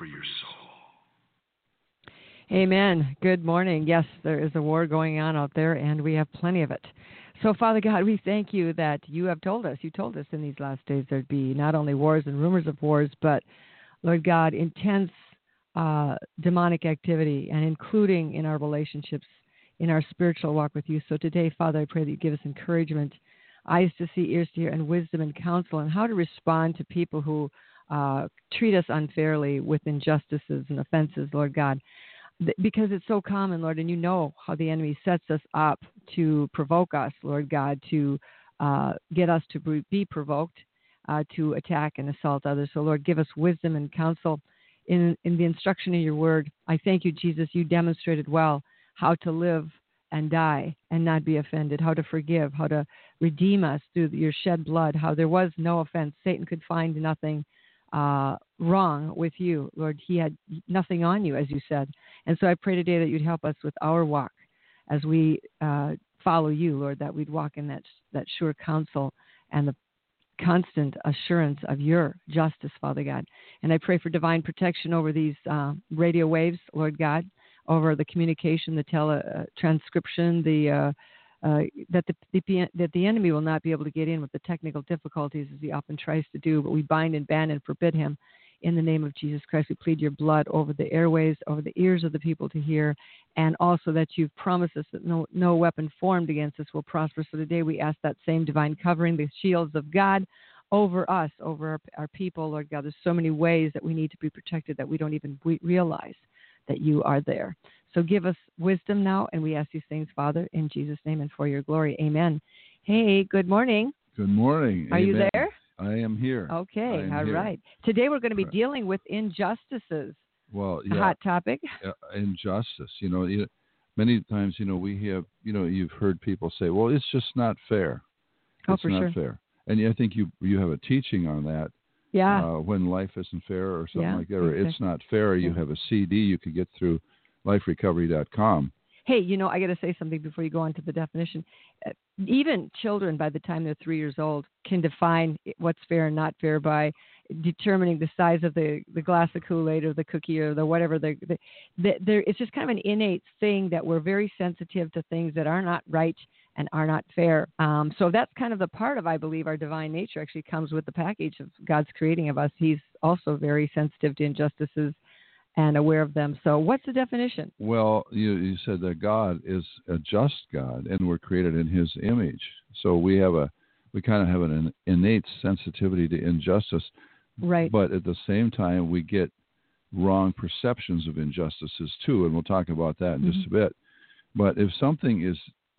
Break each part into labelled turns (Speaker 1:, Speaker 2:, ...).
Speaker 1: For your soul.
Speaker 2: Amen. Good morning. Yes, there is a war going on out there, and we have plenty of it. So, Father God, we thank you that you have told us, you told us in these last days there'd be not only wars and rumors of wars, but, Lord God, intense uh, demonic activity, and including in our relationships, in our spiritual walk with you. So, today, Father, I pray that you give us encouragement, eyes to see, ears to hear, and wisdom and counsel, and how to respond to people who uh, treat us unfairly with injustices and offenses, Lord God because it's so common, Lord, and you know how the enemy sets us up to provoke us, Lord God, to uh, get us to be- be provoked, uh, to attack and assault others. So, Lord, give us wisdom and counsel in, in the instruction of your word. I thank you, Jesus. You demonstrated well how to live and die and not be offended, how to forgive, how to redeem us through your shed blood, how there was no offense. Satan could find nothing uh, wrong with you, Lord. He had nothing on you, as you said. And so I pray today that you'd help us with our walk as we uh, follow you, Lord, that we'd walk in that that sure counsel and the constant assurance of your justice, Father God. And I pray for divine protection over these uh, radio waves, Lord God, over the communication, the tele uh, transcription, the uh, that the, the that the enemy will not be able to get in with the technical difficulties as he often tries to do. But we bind and ban and forbid him in the name of Jesus Christ. We plead your blood over the airways, over the ears of the people to hear, and also that you've promised us that no no weapon formed against us will prosper. So today we ask that same divine covering, the shields of God. Over us, over our, our people, Lord God. There's so many ways that we need to be protected that we don't even realize that you are there. So give us wisdom now, and we ask these things, Father, in Jesus' name and for your glory. Amen. Hey, good morning.
Speaker 3: Good morning.
Speaker 2: Are you there?
Speaker 3: I am here.
Speaker 2: Okay,
Speaker 3: am
Speaker 2: all
Speaker 3: here.
Speaker 2: right. Today we're going to be
Speaker 3: Correct.
Speaker 2: dealing with injustices.
Speaker 3: Well, yeah,
Speaker 2: hot topic.
Speaker 3: uh, injustice. You know, you, many times, you know, we have, you know, you've heard people say, "Well, it's just not fair."
Speaker 2: Oh,
Speaker 3: it's
Speaker 2: for
Speaker 3: not
Speaker 2: sure.
Speaker 3: fair. And I think you you have a teaching on that.
Speaker 2: Yeah.
Speaker 3: Uh, when life isn't fair or something
Speaker 2: Yeah,
Speaker 3: like that, or it's not fair. You have a CD you could get through liferecovery.com.
Speaker 2: Hey, you know, I got to say something before you go on to the definition. Uh, even children, by the time they're three years old, can define what's fair and not fair by determining the size of the, the glass of Kool-Aid or the cookie or the whatever. The, the, the, there, it's just kind of an innate thing that we're very sensitive to things that are not right and are not fair. Um, so that's kind of the part of, I believe, our divine nature actually comes with the package of God's creating of us. He's also very sensitive to injustices and aware of them. So what's the definition?
Speaker 3: Well, you, you said that God is a just God, and we're created in His image. So we have a, we kind of have an innate sensitivity to injustice.
Speaker 2: Right.
Speaker 3: But at the same time, we get wrong perceptions of injustices too, and we'll talk about that in just a bit. But if something is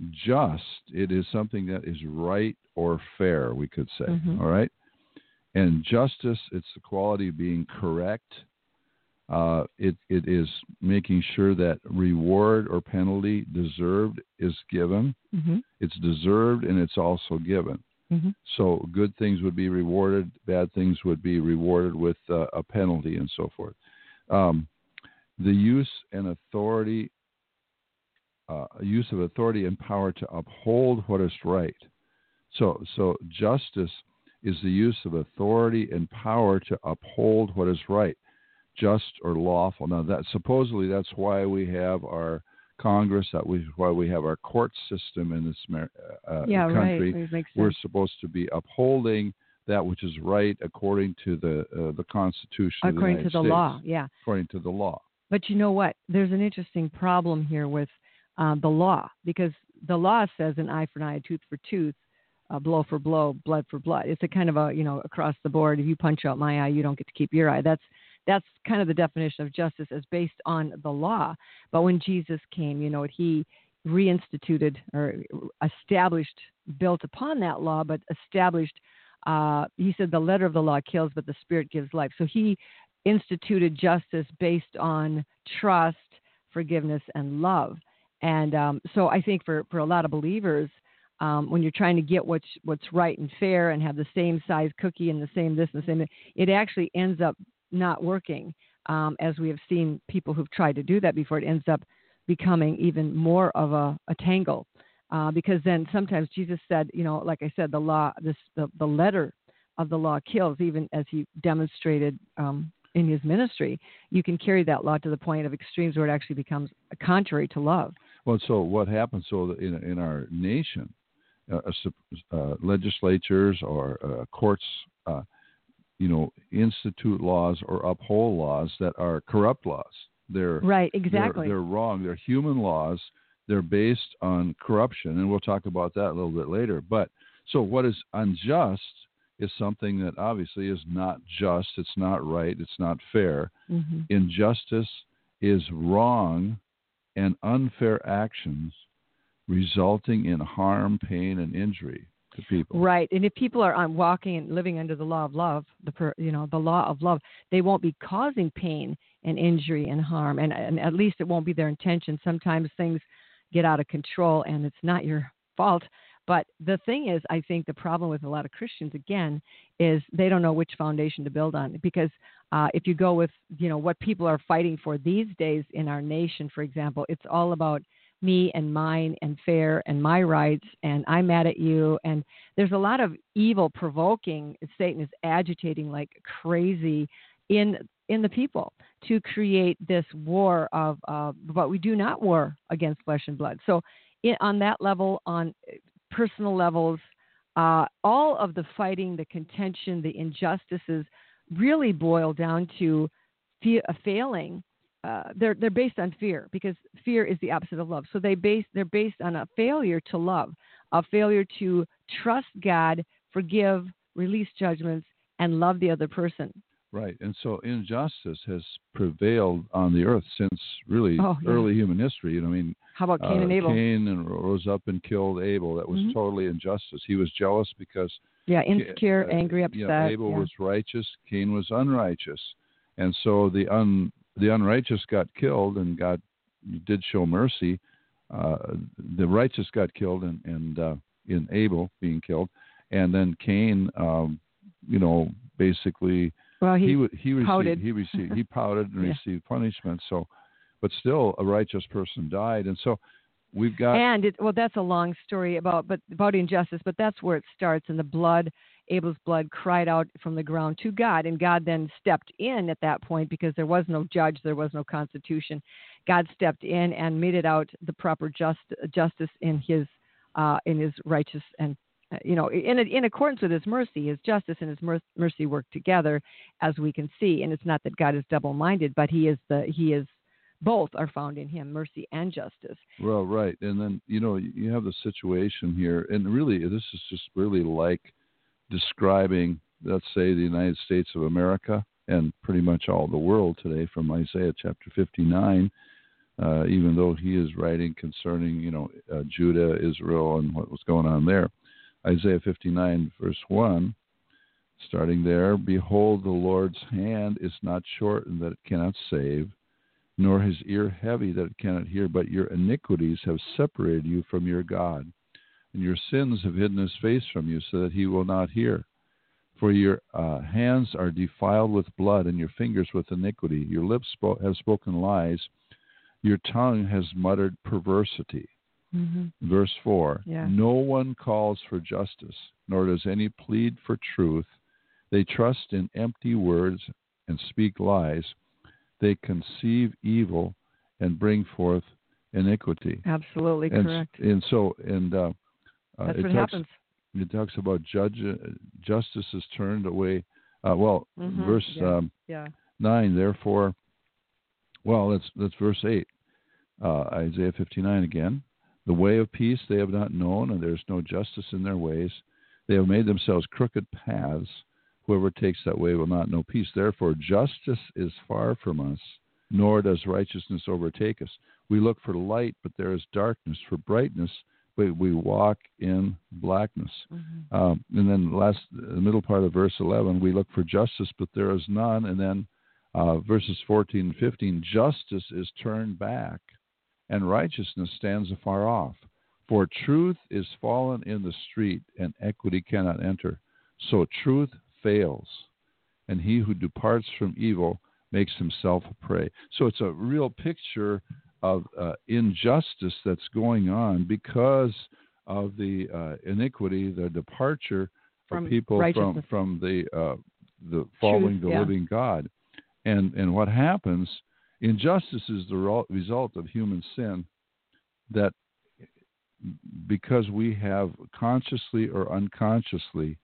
Speaker 3: just, it is something that is right or fair, we could say.
Speaker 2: Mhm.
Speaker 3: all right? And justice, it's the quality of being correct. Uh, it, it is making sure that reward or penalty deserved is given.
Speaker 2: hmm
Speaker 3: It's deserved and it's also given.
Speaker 2: hmm
Speaker 3: So good things would be rewarded, bad things would be rewarded with uh, a penalty and so forth. Um, the use and authority, uh, use of authority and power to uphold what is right. So, so justice is the use of authority and power to uphold what is right, just or lawful. Now, that supposedly that's why we have our Congress, that we why we have our court system in this Amer- uh,
Speaker 2: Yeah,
Speaker 3: country
Speaker 2: right.
Speaker 3: We're supposed to be upholding that which is right according to the uh, the Constitution.
Speaker 2: According
Speaker 3: the
Speaker 2: to the
Speaker 3: States,
Speaker 2: law, yeah.
Speaker 3: According to the law.
Speaker 2: But you know what? There's an interesting problem here with uh, the law because the law says an eye for an eye, a tooth for tooth, uh, blow for blow, blood for blood. It's a kind of a you know across the board. If you punch out my eye, you don't get to keep your eye. That's that's kind of the definition of justice as based on the law. But when Jesus came, you know, he reinstituted or established, built upon that law, but established. Uh, he said the letter of the law kills, but the spirit gives life. So he instituted justice based on trust, forgiveness, and love. And um, so I think for, for a lot of believers, um, when you're trying to get what's what's right and fair and have the same size cookie and the same this and the same, it actually ends up not working. Um, as we have seen people who've tried to do that before, it ends up becoming even more of a, a tangle. Uh, because then sometimes Jesus said, you know, like I said, the law, this the, the letter of the law kills, even as he demonstrated um, in his ministry. You can carry that law to the point of extremes where it actually becomes contrary to love.
Speaker 3: Well, so what happens? So in in our nation, uh, uh, legislatures or uh, courts, uh, you know, institute laws or uphold laws that are corrupt laws. They're
Speaker 2: right, exactly.
Speaker 3: They're, they're wrong. They're human laws. They're based on corruption, and we'll talk about that a little bit later. But so, what is unjust is something that obviously is not just, it's not right, it's not fair.
Speaker 2: Mm-hmm.
Speaker 3: Injustice is wrong and unfair actions resulting in harm, pain, and injury to people.
Speaker 2: Right, and if people are um, walking and living under the law of love, the per, you know the law of love, they won't be causing pain and injury and harm, and, and at least it won't be their intention. Sometimes things get out of control, and it's not your fault but the thing is, I think the problem with a lot of Christians again is they don't know which foundation to build on. Because uh, if you go with you know what people are fighting for these days in our nation, for example, it's all about me and mine and fair and my rights and I'm mad at you. And there's a lot of evil provoking Satan is agitating like crazy in in the people to create this war of uh, but we do not war against flesh and blood. So in, on that level on personal levels, uh, all of the fighting, the contention, the injustices really boil down to fe- a failing. Uh, they're they're based on fear because fear is the opposite of love. So they base they're based on a failure to love, a failure to trust God, forgive, release judgments, and love the other person.
Speaker 3: Right, and so injustice has prevailed on the earth since really
Speaker 2: oh, yeah.
Speaker 3: early human history. You know, I mean,
Speaker 2: how about Cain
Speaker 3: uh,
Speaker 2: and Abel?
Speaker 3: Cain and rose up and killed Abel. That was
Speaker 2: mm-hmm.
Speaker 3: totally injustice. He was jealous because
Speaker 2: yeah, insecure,
Speaker 3: uh,
Speaker 2: angry, upset.
Speaker 3: Yeah, Abel
Speaker 2: yeah.
Speaker 3: was righteous. Cain was unrighteous, and so the un the unrighteous got killed, and God did show mercy. Uh, the righteous got killed, and and uh, in Abel being killed, and then Cain, um, you know, basically
Speaker 2: well, he,
Speaker 3: he he received
Speaker 2: pouted.
Speaker 3: he received he pouted and
Speaker 2: yeah.
Speaker 3: received punishment. So, but still, a righteous person died, and so we've got
Speaker 2: and it well that's a long story about but about injustice, but that's where it starts. And the blood, Abel's blood, cried out from the ground to God, and God then stepped in at that point because there was no judge, there was no constitution. God stepped in and meted out the proper just, justice in His uh, in His righteous and you know, in, in accordance with his mercy, his justice and his mercy work together, as we can see. And it's not that God is double-minded, but he is the he is both are found in him, mercy and justice.
Speaker 3: Well, right, and then you know you have the situation here, and really this is just really like describing, let's say, the United States of America and pretty much all the world today, from Isaiah chapter 59. Uh, even though he is writing concerning, you know, uh, Judah, Israel, and what was going on there Isaiah 59, verse 1, starting there Behold, the Lord's hand is not shortened that it cannot save, nor his ear heavy that it cannot hear, but your iniquities have separated you from your God, and your sins have hidden his face from you so that he will not hear. For your uh, hands are defiled with blood, and your fingers with iniquity. Your lips spo- have spoken lies. Your tongue has muttered perversity.
Speaker 2: Mm-hmm.
Speaker 3: Verse 4
Speaker 2: yeah.
Speaker 3: No one calls for justice, nor does any plead for truth. They trust in empty words and speak lies. They conceive evil and bring forth iniquity.
Speaker 2: Absolutely
Speaker 3: and,
Speaker 2: correct.
Speaker 3: And so, and uh,
Speaker 2: that's
Speaker 3: uh, it
Speaker 2: what
Speaker 3: talks,
Speaker 2: happens.
Speaker 3: It talks about judge justice is turned away. Uh, well,
Speaker 2: mm-hmm.
Speaker 3: verse
Speaker 2: yeah.
Speaker 3: Um,
Speaker 2: yeah.
Speaker 3: nine. Therefore, well, that's that's verse eight. Uh, Isaiah fifty nine again. The way of peace they have not known, and there is no justice in their ways. They have made themselves crooked paths. Whoever takes that way will not know peace. Therefore, justice is far from us, nor does righteousness overtake us. We look for light, but there is darkness. For brightness, but we walk in blackness.
Speaker 2: Mm-hmm.
Speaker 3: Um, and then last, the middle part of verse 11, we look for justice, but there is none. And then uh, verses 14 and 15, justice is turned back and righteousness stands afar off. For truth is fallen in the street, and equity cannot enter. So truth fails, and he who departs from evil makes himself a prey. So it's a real picture of uh, injustice that's going on because of the uh, iniquity, the departure
Speaker 2: From
Speaker 3: of people from from the uh, the following the
Speaker 2: yeah.
Speaker 3: living God, and and what happens? Injustice is the result of human sin that because we have consciously or unconsciously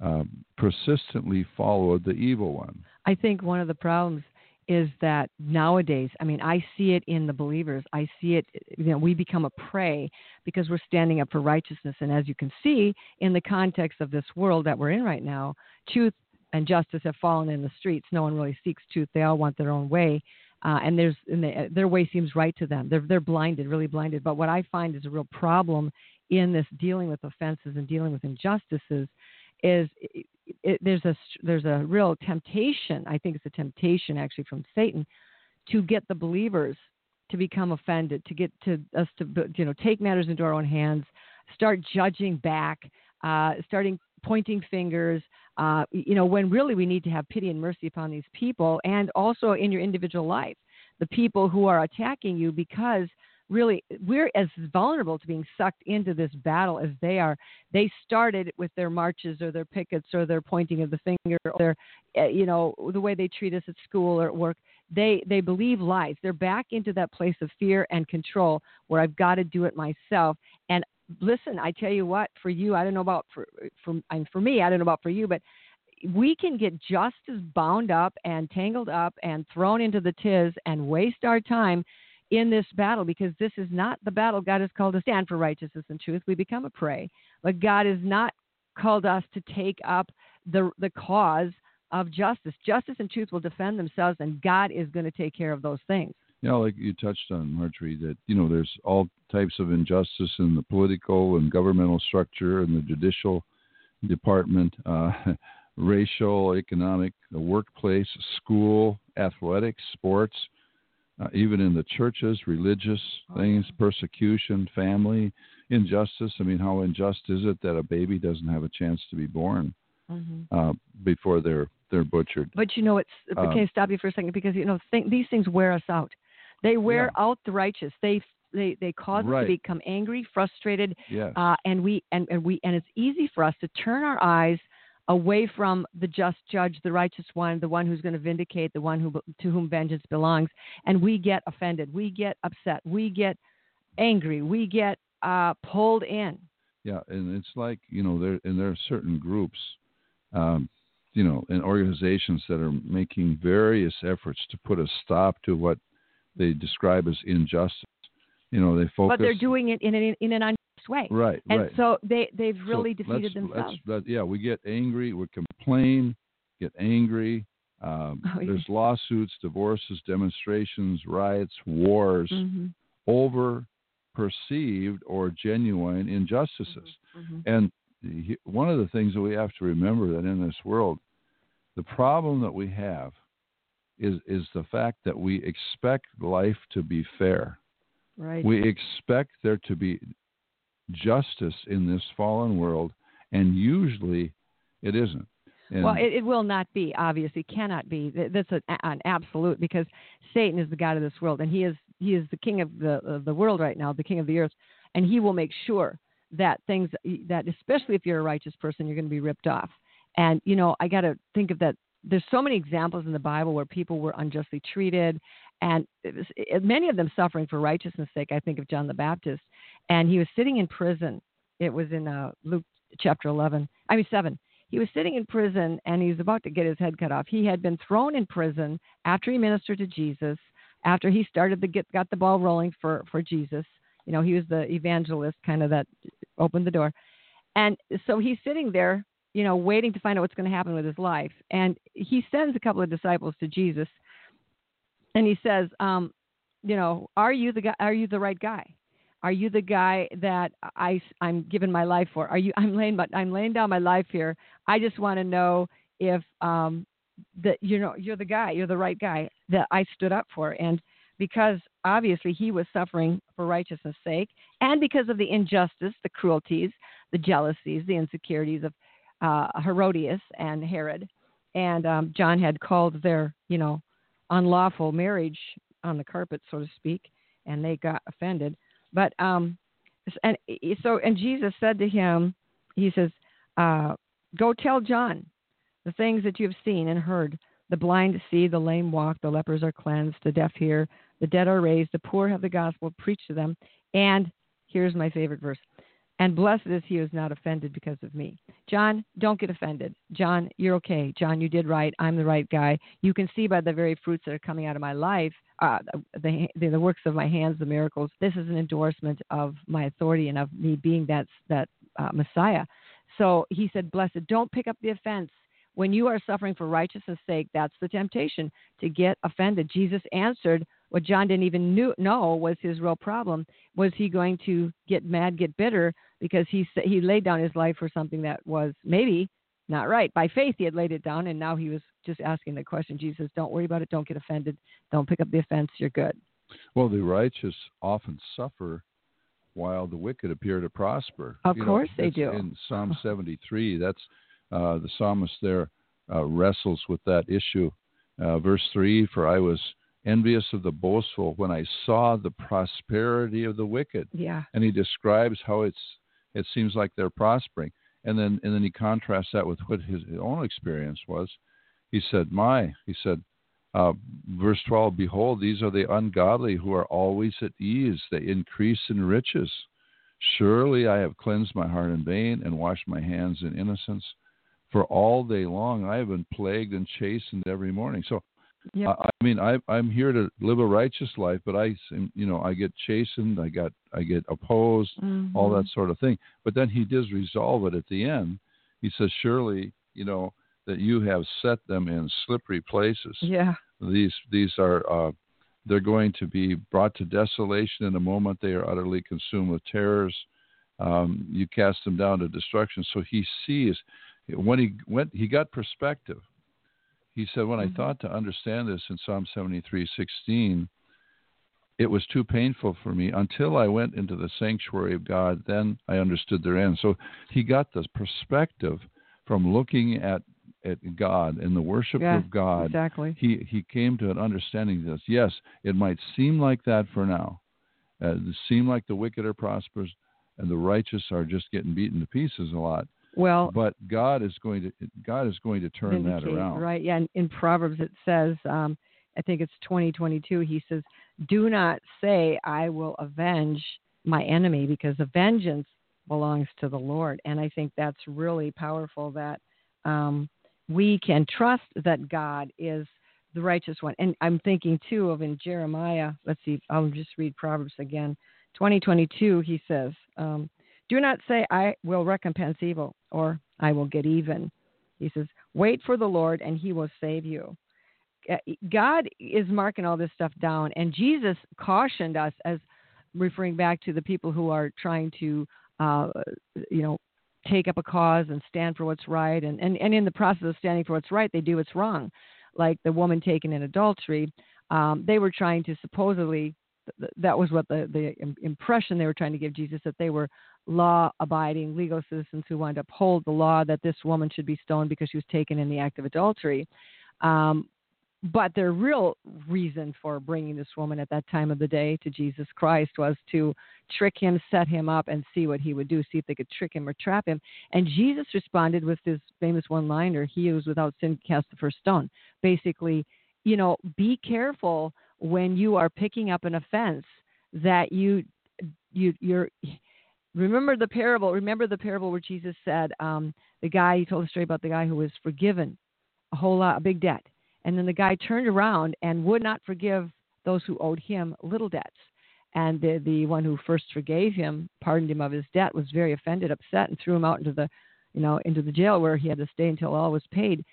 Speaker 3: um, persistently followed the evil one.
Speaker 2: I think one of the problems is that nowadays, I mean, I see it in the believers. I see it, you know, we become a prey because we're standing up for righteousness. And as you can see, in the context of this world that we're in right now, truth and justice have fallen in the streets. No one really seeks truth. They all want their own way. Uh, and there's and they, their way seems right to them. They're they're blinded, really blinded. But what I find is a real problem in this dealing with offenses and dealing with injustices is it, it, there's a there's a real temptation. I think it's a temptation actually from Satan to get the believers to become offended, to get to us to you know take matters into our own hands, start judging back, uh, starting pointing fingers. Uh, you know, when really we need to have pity and mercy upon these people, and also in your individual life, the people who are attacking you because really we're as vulnerable to being sucked into this battle as they are. They started with their marches or their pickets or their pointing of the finger or their uh, you know the way they treat us at school or at work. They they believe lies. They're back into that place of fear and control where i've got to do it myself. And listen i tell you what for you i don't know about for for and for me i don't know about for you but we can get just as bound up and tangled up and thrown into the tiz and waste our time in this battle because this is not the battle God has called us to stand for righteousness and truth. We become a prey, but God has not called us to take up the the cause of justice. Justice and truth will defend themselves, and God is going to take care of those things.
Speaker 3: You know, like you touched on, Marjorie, that you know there's all types of injustice in the political and governmental structure and the judicial department, uh, racial, economic, the workplace, school, athletics, sports uh, even in the churches, religious things, persecution, family, injustice. I mean, how unjust is it that a baby doesn't have a chance to be born
Speaker 2: Mm-hmm.
Speaker 3: uh, before they're they're butchered?
Speaker 2: But you know, it's
Speaker 3: Um,
Speaker 2: okay. Stop you for a second because you know th- these things wear us out. They wear out the righteous. They they they cause us to become angry, frustrated,
Speaker 3: Yes.
Speaker 2: uh, and we and, and we and it's easy for us to turn our eyes away from the just judge, the righteous one, the one who's going to vindicate, the one who to whom vengeance belongs, and we get offended, we get upset, we get angry, we get uh, pulled in.
Speaker 3: Yeah, and it's like you know there and there are certain groups, um, you know, and organizations that are making various efforts to put a stop to what they describe as injustice. You know, they focus.
Speaker 2: But they're doing it in an in an unjust way,
Speaker 3: right,
Speaker 2: and
Speaker 3: right.
Speaker 2: so they they've
Speaker 3: So
Speaker 2: really
Speaker 3: let's-
Speaker 2: defeated
Speaker 3: let's-
Speaker 2: themselves.
Speaker 3: yeah, we get angry, we complain, get angry. Um,
Speaker 2: Oh, yeah.
Speaker 3: There's lawsuits, divorces, demonstrations, riots, wars
Speaker 2: Mhm,
Speaker 3: over perceived or genuine injustices.
Speaker 2: mhm.
Speaker 3: And he- one of the things that we have to remember that in this world, the problem that we have is is the fact that we expect life to be fair.
Speaker 2: Right.
Speaker 3: We expect there to be justice in this fallen world, and usually it isn't. And
Speaker 2: well, it, it will not be. Obviously, cannot be. That's an, an absolute because Satan is the god of this world, and he is he is the king of the of the world right now, the king of the earth, and he will make sure that things that especially if you're a righteous person, you're going to be ripped off. And you know, I got to think of that. There's so many examples in the Bible where people were unjustly treated, and it was, many of them suffering for righteousness' sake. I think of John the Baptist, and he was sitting in prison. It was in uh, Luke chapter 11. I mean seven he was sitting in prison and he was about to get his head cut off. He had been thrown in prison after he ministered to Jesus, after he started to get got the ball rolling for for Jesus. You know, he was the evangelist kind of that opened the door. And so he's sitting there, you know, waiting to find out what's going to happen with his life. And he sends a couple of disciples to Jesus and he says, um, you know, are you the guy are you the right guy? Are you the guy that I I'm giving my life for? Are you I'm laying I'm laying down my life here. I just want to know if um that you know you're the guy, you're the right guy that I stood up for, and because obviously he was suffering for righteousness' sake, and because of the injustice, the cruelties, the jealousies, the insecurities of uh, Herodias and Herod, and um, John had called their you know unlawful marriage on the carpet, so to speak, and they got offended. But um, and so and Jesus said to him, he says, uh, "Go tell John the things that you have seen and heard. The blind see, the lame walk, the lepers are cleansed, the deaf hear, the dead are raised, the poor have the gospel preached to them. And here's my favorite verse. And blessed is he who is not offended because of me. John, don't get offended. John, you're okay. John, you did right. I'm the right guy. You can see by the very fruits that are coming out of my life, uh, the, the, the works of my hands, the miracles. This is an endorsement of my authority and of me being that that uh, Messiah. So he said, "Blessed, don't pick up the offense when you are suffering for righteousness' sake, that's the temptation to get offended. Jesus answered what John didn't even knew, know was his real problem. Was he going to get mad, get bitter because he he laid down his life for something that was maybe not right? By faith, he had laid it down, and now he was just asking the question. Jesus, don't worry about it. Don't get offended. Don't pick up the offense. You're good.
Speaker 3: Well, the righteous often suffer while the wicked appear to prosper.
Speaker 2: Of
Speaker 3: you
Speaker 2: course
Speaker 3: know,
Speaker 2: they do.
Speaker 3: In Psalm 73, that's uh, the psalmist there uh, wrestles with that issue. Uh, verse 3 For I was envious of the boastful when I saw the prosperity of the wicked.
Speaker 2: Yeah.
Speaker 3: And he describes how it's it seems like they're prospering. And then and then he contrasts that with what his, own experience was. He said, My, he said, uh, verse 12, Behold, these are the ungodly who are always at ease. They increase in riches. Surely I have cleansed my heart in vain and washed my hands in innocence for all day long I have been plagued and chastened every morning. So,
Speaker 2: yep.
Speaker 3: I, I mean, I, I'm here to live a righteous life, but I, you know, I get chastened, I got, I get opposed,
Speaker 2: mm-hmm.
Speaker 3: all that sort of thing. But then he does resolve it at the end. He says, "Surely, you know, that you have set them in slippery places.
Speaker 2: Yeah,
Speaker 3: these, these are." Uh, they're going to be brought to desolation in a moment. They are utterly consumed with terrors. Um, you cast them down to destruction. So he sees when he went, he got perspective. He said, "When mm-hmm. I thought to understand this in Psalm 73:16, it was too painful for me until I went into the sanctuary of God. Then I understood their end." So he got this perspective from looking at at God and the worship
Speaker 2: yeah,
Speaker 3: of God.
Speaker 2: Exactly.
Speaker 3: He he came to an understanding of this. Yes, it might seem like that for now. Uh, it seem like the wicked are prosperous and the righteous are just getting beaten to pieces a lot.
Speaker 2: Well,
Speaker 3: but God is going to God is going to turn that around.
Speaker 2: Right. Yeah. and in Proverbs it says, um, I think it's twenty twenty two. He says, "Do not say I will avenge my enemy, because the vengeance belongs to the Lord." And I think that's really powerful. That um, we can trust that God is the righteous one. And I'm thinking too of in Jeremiah. Let's see. I'll just read Proverbs again. Twenty twenty two. He says. Um, do not say, I will recompense evil or I will get even. He says, wait for the Lord and he will save you. God is marking all this stuff down, and Jesus cautioned us as referring back to the people who are trying to, uh, you know, take up a cause and stand for what's right, and, and, and in the process of standing for what's right, they do what's wrong. Like the woman taken in adultery, um, they were trying to supposedly that was what the, the impression they were trying to give Jesus that they were law abiding legal citizens who wanted to uphold the law that this woman should be stoned because she was taken in the act of adultery. Um, but their real reason for bringing this woman at that time of the day to Jesus Christ was to trick him, set him up, and see what he would do, see if they could trick him or trap him. And Jesus responded with this famous one liner He who is without sin cast the first stone. Basically, you know, be careful when you are picking up an offense that you you you're remember the parable remember the parable where jesus said um, the guy he told a story about the guy who was forgiven a whole lot a big debt. And then the guy turned around and would not forgive those who owed him little debts. And the the one who first forgave him pardoned him of his debt was very offended upset and threw him out into the you know into the jail where he had to stay until all was paid.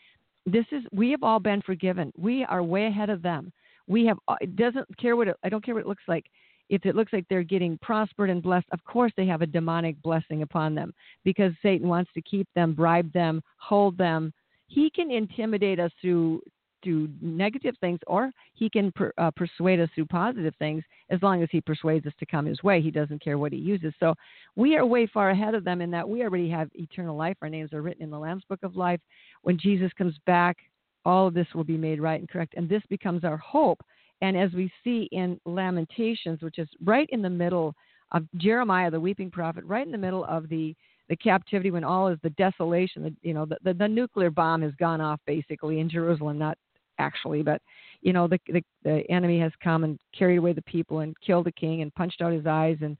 Speaker 2: This is we have all been forgiven. We are way ahead of them. We have uh, it doesn't care what it, i don't care what it looks like if it looks like they're getting prospered and blessed of course they have a demonic blessing upon them because satan wants to keep them bribe them hold them He can intimidate us through through negative things, or he can per, uh, persuade us through positive things. As long as he persuades us to come his way, he doesn't care what he uses. So we are way far ahead of them in that we already have eternal life. Our names are written in the Lamb's Book of Life. When Jesus comes back, all of this will be made right and correct, and this becomes our hope. And as we see in Lamentations, which is right in the middle of Jeremiah, the weeping prophet, right in the middle of the the captivity when all is the desolation, the, you know, the, the, the nuclear bomb has gone off basically in Jerusalem, not actually, but you know, the, the the enemy has come and carried away the people and killed the king and punched out his eyes and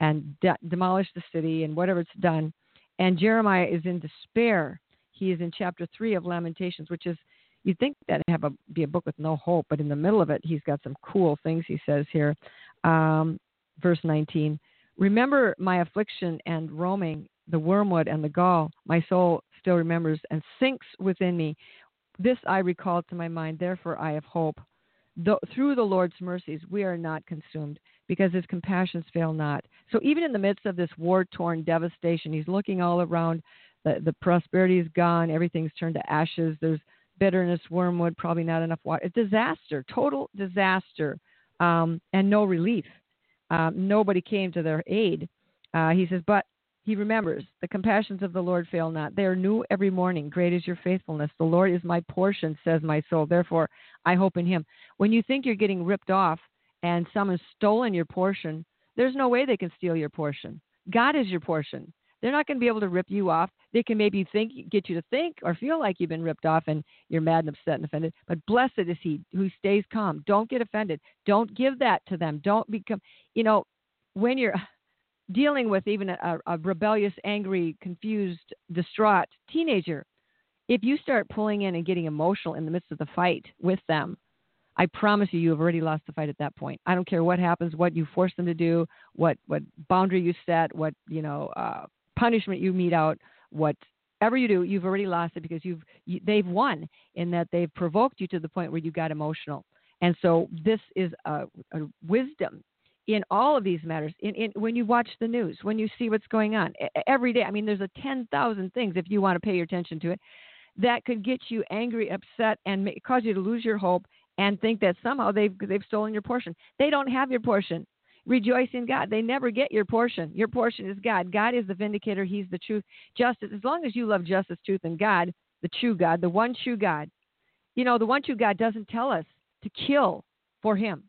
Speaker 2: and de- demolished the city and whatever it's done. And Jeremiah is in despair. He is in chapter three of Lamentations, which is you'd think that have a be a book with no hope, but in the middle of it, he's got some cool things he says here. Um, verse 19. Remember my affliction and roaming, the wormwood and the gall. My soul still remembers and sinks within me. This I recall to my mind, therefore I have hope. Though, through the Lord's mercies, we are not consumed because his compassions fail not. So, even in the midst of this war torn devastation, he's looking all around. The, the prosperity is gone. Everything's turned to ashes. There's bitterness, wormwood, probably not enough water. Disaster, total disaster, um, and no relief. Um, nobody came to their aid. Uh, he says, but he remembers the compassions of the Lord fail not. They are new every morning. Great is your faithfulness. The Lord is my portion, says my soul. Therefore, I hope in him. When you think you're getting ripped off and someone's stolen your portion, there's no way they can steal your portion. God is your portion. They're not going to be able to rip you off. They can maybe think, get you to think or feel like you've been ripped off and you're mad and upset and offended. But blessed is he who stays calm. Don't get offended. Don't give that to them. Don't become, you know, when you're dealing with even a, a rebellious, angry, confused, distraught teenager, if you start pulling in and getting emotional in the midst of the fight with them, I promise you, you have already lost the fight at that point. I don't care what happens, what you force them to do, what what boundary you set, what you know uh, punishment you mete out, whatever you do, you've already lost it because you've you, they've won in that they've provoked you to the point where you got emotional. And so this is a, a wisdom in all of these matters. In, in, when you watch the news, when you see what's going on every day. I mean, there's a ten thousand things if you want to pay your attention to it that could get you angry, upset, and cause you to lose your hope and think that somehow they've they've stolen your portion. They don't have your portion. Rejoice in God. They never get your portion. Your portion is God. God is the vindicator. He's the truth, justice. As long as you love justice, truth, and God, the true God, the one true God. You know, the one true God doesn't tell us to kill for Him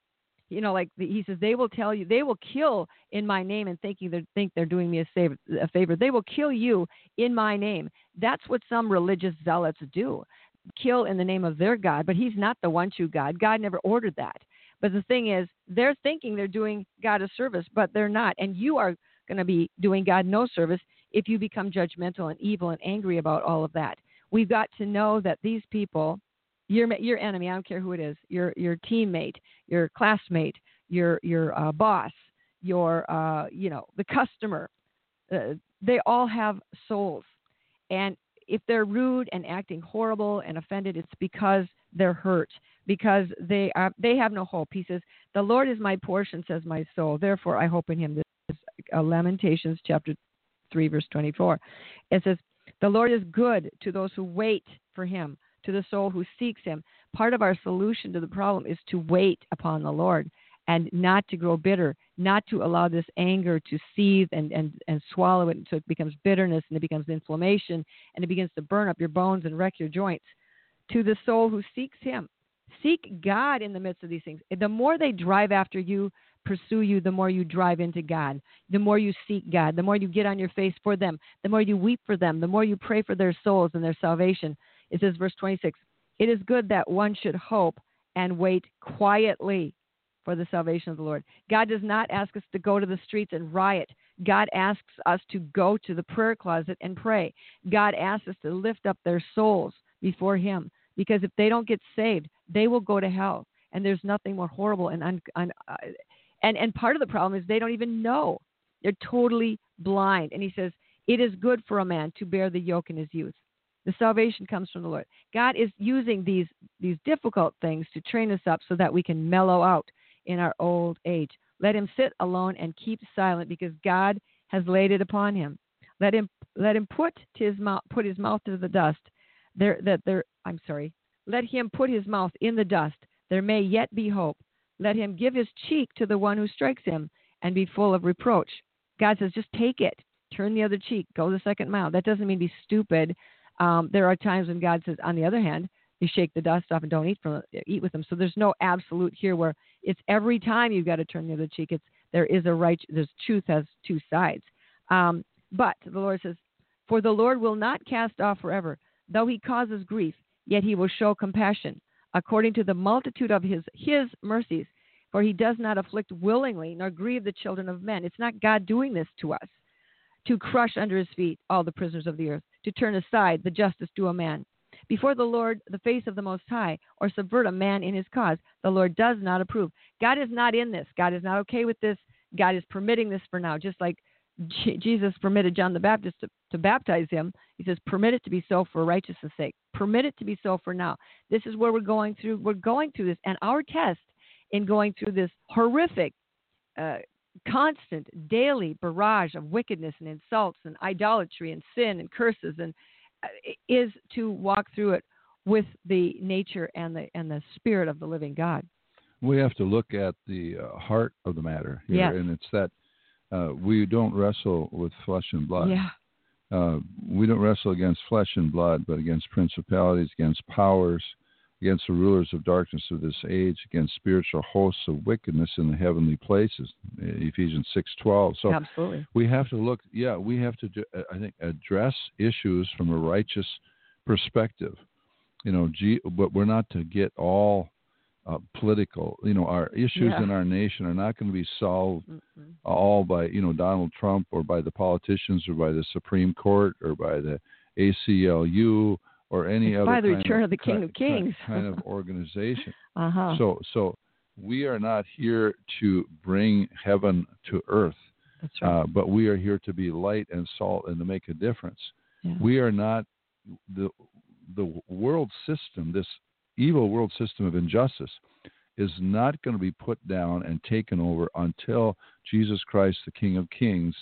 Speaker 2: you know, like he says, they will tell you, they will kill in my name and thinking they think they're doing me a favor, a favor. They will kill you in my name. That's what some religious zealots do, kill in the name of their God. But he's not the one true God. God never ordered that. But the thing is, they're thinking they're doing God a service, but they're not. And you are going to be doing God no service if you become judgmental and evil and angry about all of that. We've got to know that these people your your enemy. I don't care who it is. Your your teammate, your classmate, your your uh, boss, your uh, you know the customer. Uh, they all have souls, and if they're rude and acting horrible and offended, it's because they're hurt because they are they have no hope. He says, "The Lord is my portion," says my soul. Therefore, I hope in Him. This is uh, Lamentations chapter three, verse twenty-four. It says, "The Lord is good to those who wait for Him." to the soul who seeks Him. Part of our solution to the problem is to wait upon the Lord and not to grow bitter, not to allow this anger to seethe and, and, and swallow it so it becomes bitterness and it becomes inflammation and it begins to burn up your bones and wreck your joints. To the soul who seeks Him, seek God in the midst of these things. The more they drive after you, pursue you, the more you drive into God, the more you seek God, the more you get on your face for them, the more you weep for them, the more you pray for their souls and their salvation, it says, verse 26, it is good that one should hope and wait quietly for the salvation of the Lord. God does not ask us to go to the streets and riot. God asks us to go to the prayer closet and pray. God asks us to lift up their souls before Him because if they don't get saved, they will go to hell. And there's nothing more horrible and un, un, uh, and and part of the problem is they don't even know. They're totally blind. And He says, "It is good for a man to bear the yoke in his youth." The salvation comes from the Lord. God is using these these difficult things to train us up so that we can mellow out in our old age. Let him sit alone and keep silent because God has laid it upon him. Let him let him put his mouth put his mouth to the dust. there that there I'm sorry. Let him put his mouth in the dust. There may yet be hope. Let him give his cheek to the one who strikes him and be full of reproach. God says, just take it. Turn the other cheek. Go the second mile. That doesn't mean be stupid. Um, there are times when God says, on the other hand, you shake the dust off and don't eat from eat with them. So there's no absolute here where it's every time you've got to turn the other cheek. It's there is a right. There's truth has two sides. Um, but the Lord says, for the Lord will not cast off forever, though he causes grief, yet he will show compassion according to the multitude of his his mercies. For he does not afflict willingly nor grieve the children of men. It's not God doing this to us to crush under his feet all the prisoners of the earth, to turn aside the justice due a man. Before the Lord, the face of the Most High, or subvert a man in his cause, the Lord does not approve. God is not in this. God is not okay with this. God is permitting this for now, just like Jesus permitted John the Baptist to, to baptize him. He says, permit it to be so for righteousness' sake. Permit it to be so for now. This is where we're going through. We're going through this, and our test in going through this horrific uh, constant daily barrage of wickedness and insults and idolatry and sin and curses and uh, is to walk through it with the nature and the and the spirit of the living God.
Speaker 3: We have to look at the uh, heart of the matter here,
Speaker 2: Yes.
Speaker 3: and it's that uh, we don't wrestle with flesh and blood.
Speaker 2: Yeah.
Speaker 3: Uh, we don't wrestle against flesh and blood, but against principalities, against powers, against the rulers of darkness of this age, against spiritual hosts of wickedness in the heavenly places. Ephesians six twelve. So
Speaker 2: Absolutely.
Speaker 3: we have to look. Yeah, we have to. Do, uh, I think address issues from a righteous perspective. You know, G, but we're not to get all uh, political. You know, our issues
Speaker 2: Yeah.
Speaker 3: in our nation are not going to be solved
Speaker 2: Mm-mm.
Speaker 3: all by you know Donald Trump or by the politicians or by the Supreme Court or by the ACLU or any
Speaker 2: It's
Speaker 3: other
Speaker 2: by the
Speaker 3: kind
Speaker 2: return of the King of Kings.
Speaker 3: kind of organization.
Speaker 2: Uh huh.
Speaker 3: So so we are not here to bring heaven to earth,
Speaker 2: That's right.
Speaker 3: uh, but we are here to be light and salt and to make a difference.
Speaker 2: yeah.
Speaker 3: We are not the the world system, this evil world system of injustice, is not going to be put down and taken over until Jesus Christ, the King of Kings,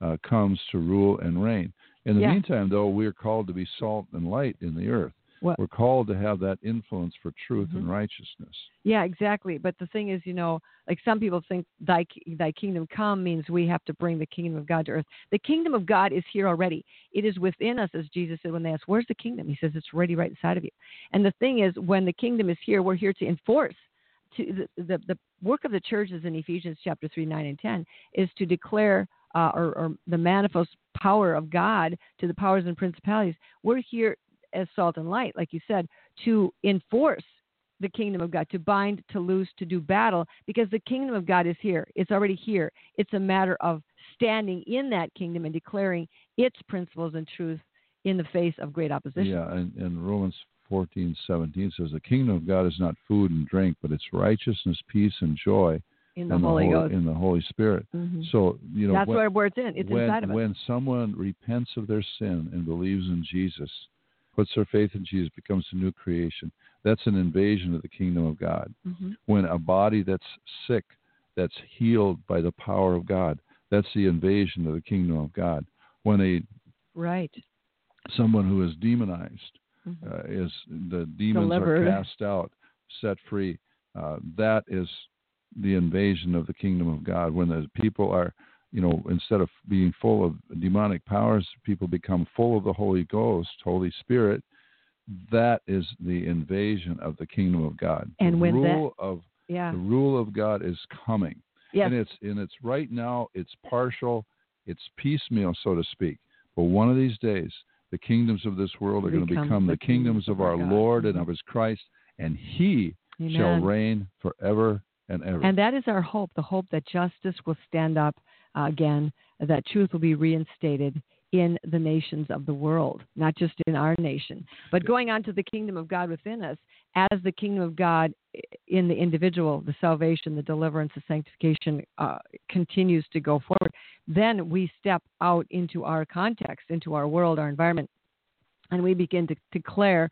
Speaker 3: uh, comes to rule and reign. In the
Speaker 2: Yeah.
Speaker 3: meantime, though, we're called to be salt and light in the earth.
Speaker 2: Well-
Speaker 3: we're called to have that influence for truth
Speaker 2: Mhm.
Speaker 3: and righteousness.
Speaker 2: Yeah, exactly. But the thing is, you know, like some people think thy thy kingdom come means we have to bring the kingdom of God to earth. The kingdom of God is here already. It is within us, as Jesus said when they asked, "Where's the kingdom?" He says, "It's already right inside of you." And the thing is, when the kingdom is here, we're here to enforce. To the the, the work of the churches in Ephesians chapter three, nine, and ten is to declare. Uh, or, or the manifest power of God to the powers and principalities. We're here as salt and light, like you said, to enforce the kingdom of God, to bind, to loose, to do battle, because the kingdom of God is here. It's already here. It's a matter of standing in that kingdom and declaring its principles and truth in the face of great opposition.
Speaker 3: Yeah, and, and Romans fourteen seventeen says, The kingdom of God is not food and drink, but it's righteousness, peace, and joy
Speaker 2: In the Holy
Speaker 3: the
Speaker 2: Ghost.
Speaker 3: in the Holy Spirit.
Speaker 2: Mhm.
Speaker 3: So, you know,
Speaker 2: That's
Speaker 3: when,
Speaker 2: where, where it's in. It's
Speaker 3: when,
Speaker 2: inside of us.
Speaker 3: when someone repents of their sin and believes in Jesus, puts their faith in Jesus, becomes a new creation, that's an invasion of the kingdom of God.
Speaker 2: Mhm.
Speaker 3: When a body that's sick, that's healed by the power of God, that's the invasion of the kingdom of God. When a
Speaker 2: Right.
Speaker 3: someone who is demonized
Speaker 2: Mhm.
Speaker 3: uh, is the demons
Speaker 2: Delivered.
Speaker 3: are cast out, set free. Uh, that is the invasion of the kingdom of God. When the people are, you know, instead of being full of demonic powers, people become full of the Holy Ghost, Holy Spirit. That is the invasion of the kingdom of God.
Speaker 2: And
Speaker 3: the
Speaker 2: when that-
Speaker 3: rule of
Speaker 2: yeah.
Speaker 3: the rule of God is coming,
Speaker 2: Yes.
Speaker 3: and it's and it's right now. It's partial. It's piecemeal, so to speak. But one of these days, the kingdoms of this world are going to
Speaker 2: Become the
Speaker 3: the kingdoms of our
Speaker 2: God.
Speaker 3: Lord and
Speaker 2: Mhm.
Speaker 3: of His Christ, and He shall reign forever and ever.
Speaker 2: And that is our hope the hope that justice will stand up again, that truth will be reinstated in the nations of the world, not just in our nation. But going on to the kingdom of God within us, as the kingdom of God in the individual, the salvation, the deliverance, the sanctification uh, continues to go forward, then we step out into our context, into our world, our environment, and we begin to declare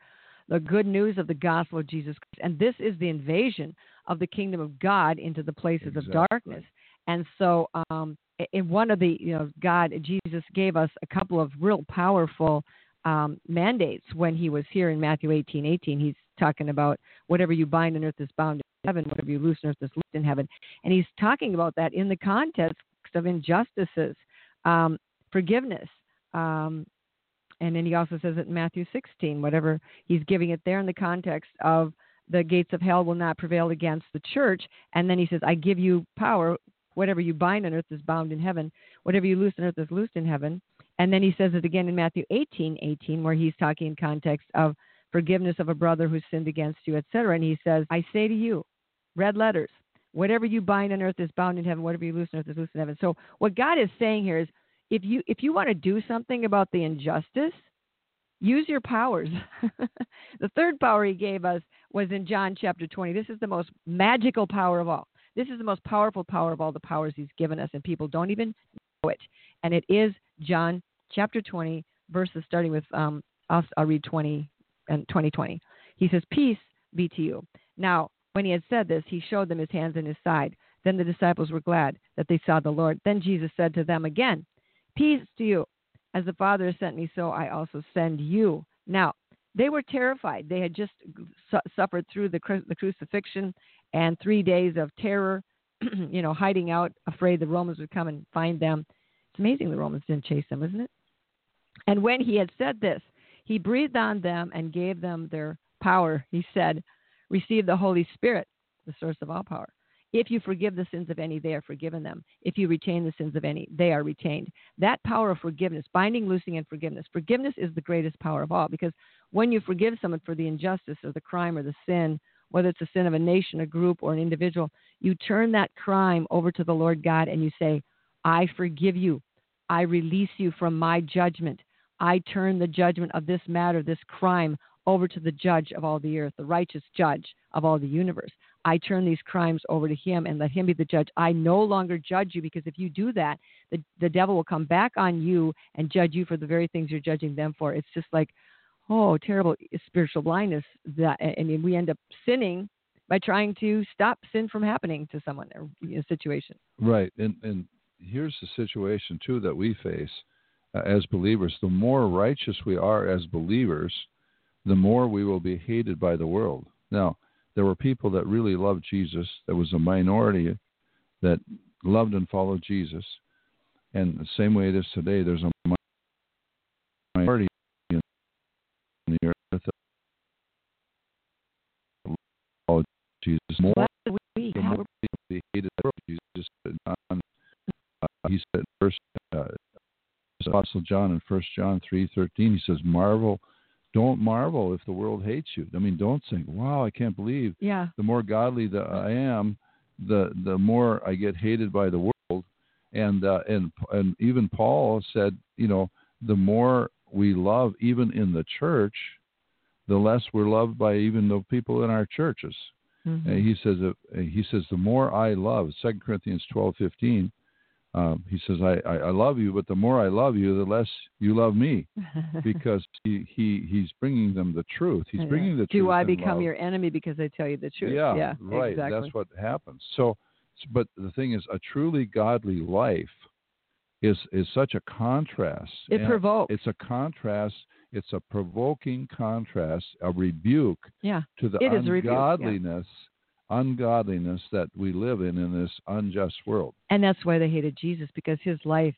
Speaker 2: the good news of the gospel of Jesus Christ. And this is the invasion of the kingdom of God into the places of darkness. And so, um, in one of the, you know, God, Jesus gave us a couple of real powerful um, mandates when he was here in Matthew 18, 18. He's talking about whatever you bind on earth is bound in heaven, whatever you loose on earth is loosed in heaven. And he's talking about that in the context of injustices, um, forgiveness. Um, and then he also says it in Matthew 16, whatever he's giving it there in the context of the gates of hell will not prevail against the church. And then he says, I give you power. Whatever you bind on earth is bound in heaven. Whatever you loose on earth is loosed in heaven. And then he says it again in Matthew 18, 18, where he's talking in context of forgiveness of a brother who sinned against you, etc. And he says, I say to you, red letters, whatever you bind on earth is bound in heaven, whatever you loose on earth is loosed in heaven. So what God is saying here is if you if you want to do something about the injustice, use your powers. the third power he gave us was in John chapter 20. This is the most magical power of all. This is the most powerful power of all the powers he's given us, and people don't even know it. And it is John chapter 20, verses starting with, um, I'll, I'll read 20 and 2020. He says, Peace be to you. Now, when he had said this, he showed them his hands and his side. Then the disciples were glad that they saw the Lord. Then Jesus said to them again, Peace to you. As the Father has sent me, so I also send you. Now, they were terrified. They had just su- suffered through the, cru- the crucifixion and three days of terror, you know, hiding out, afraid the Romans would come and find them. It's amazing the Romans didn't chase them, isn't it? And when he had said this, he breathed on them and gave them their power. He said, Receive the Holy Spirit, the source of all power. If you forgive the sins of any, they are forgiven them. If you retain the sins of any, they are retained. That power of forgiveness, binding, loosing, and forgiveness. Forgiveness is the greatest power of all because when you forgive someone for the injustice or the crime or the sin, whether it's a sin of a nation, a group, or an individual, you turn that crime over to the Lord God and you say, I forgive you. I release you from my judgment. I turn the judgment of this matter, this crime, over to the judge of all the earth, the righteous judge of all the universe. I turn these crimes over to him and let him be the judge. I no longer judge you because if you do that, the, the devil will come back on you and judge you for the very things you're judging them for. It's just like, oh, terrible spiritual blindness that, and we end up sinning by trying to stop sin from happening to someone or a situation.
Speaker 3: Right. And, and here's the situation too that we face uh, as believers. The more righteous we are as believers, the more we will be hated by the world. Now, there were people that really loved Jesus. There was a minority that loved and followed Jesus. And the same way it is today, there's a minority in the earth that followed Jesus more.
Speaker 2: We
Speaker 3: The more people be hated the world. Jesus said, John, uh, he said first, uh, Apostle John in First John three thirteen, he says, "Marvel." don't marvel if the world hates you. I mean, don't think, "Wow, I can't believe."
Speaker 2: Yeah.
Speaker 3: The more godly that I am, the the more I get hated by the world. And uh, and and even Paul said, you know, the more we love, even in the church, the less we're loved by even the people in our churches.
Speaker 2: Mm-hmm.
Speaker 3: And he says, uh, he says, the more I love, Second Corinthians twelve fifteen. Um, he says, I, I, I love you, but the more I love you, the less you love me, because he, he he's bringing them the truth. He's bringing the truth.
Speaker 2: Do I become
Speaker 3: love.
Speaker 2: your enemy because I tell you the truth?
Speaker 3: Yeah,
Speaker 2: yeah
Speaker 3: right.
Speaker 2: Exactly.
Speaker 3: That's what happens. So, but the thing is, a truly godly life is is such a contrast.
Speaker 2: it provokes.
Speaker 3: It's a contrast. It's a provoking contrast, a rebuke
Speaker 2: yeah.
Speaker 3: to the
Speaker 2: rebuke, yeah.
Speaker 3: ungodliness, ungodliness that we live in in this unjust world.
Speaker 2: And that's why they hated Jesus because his life,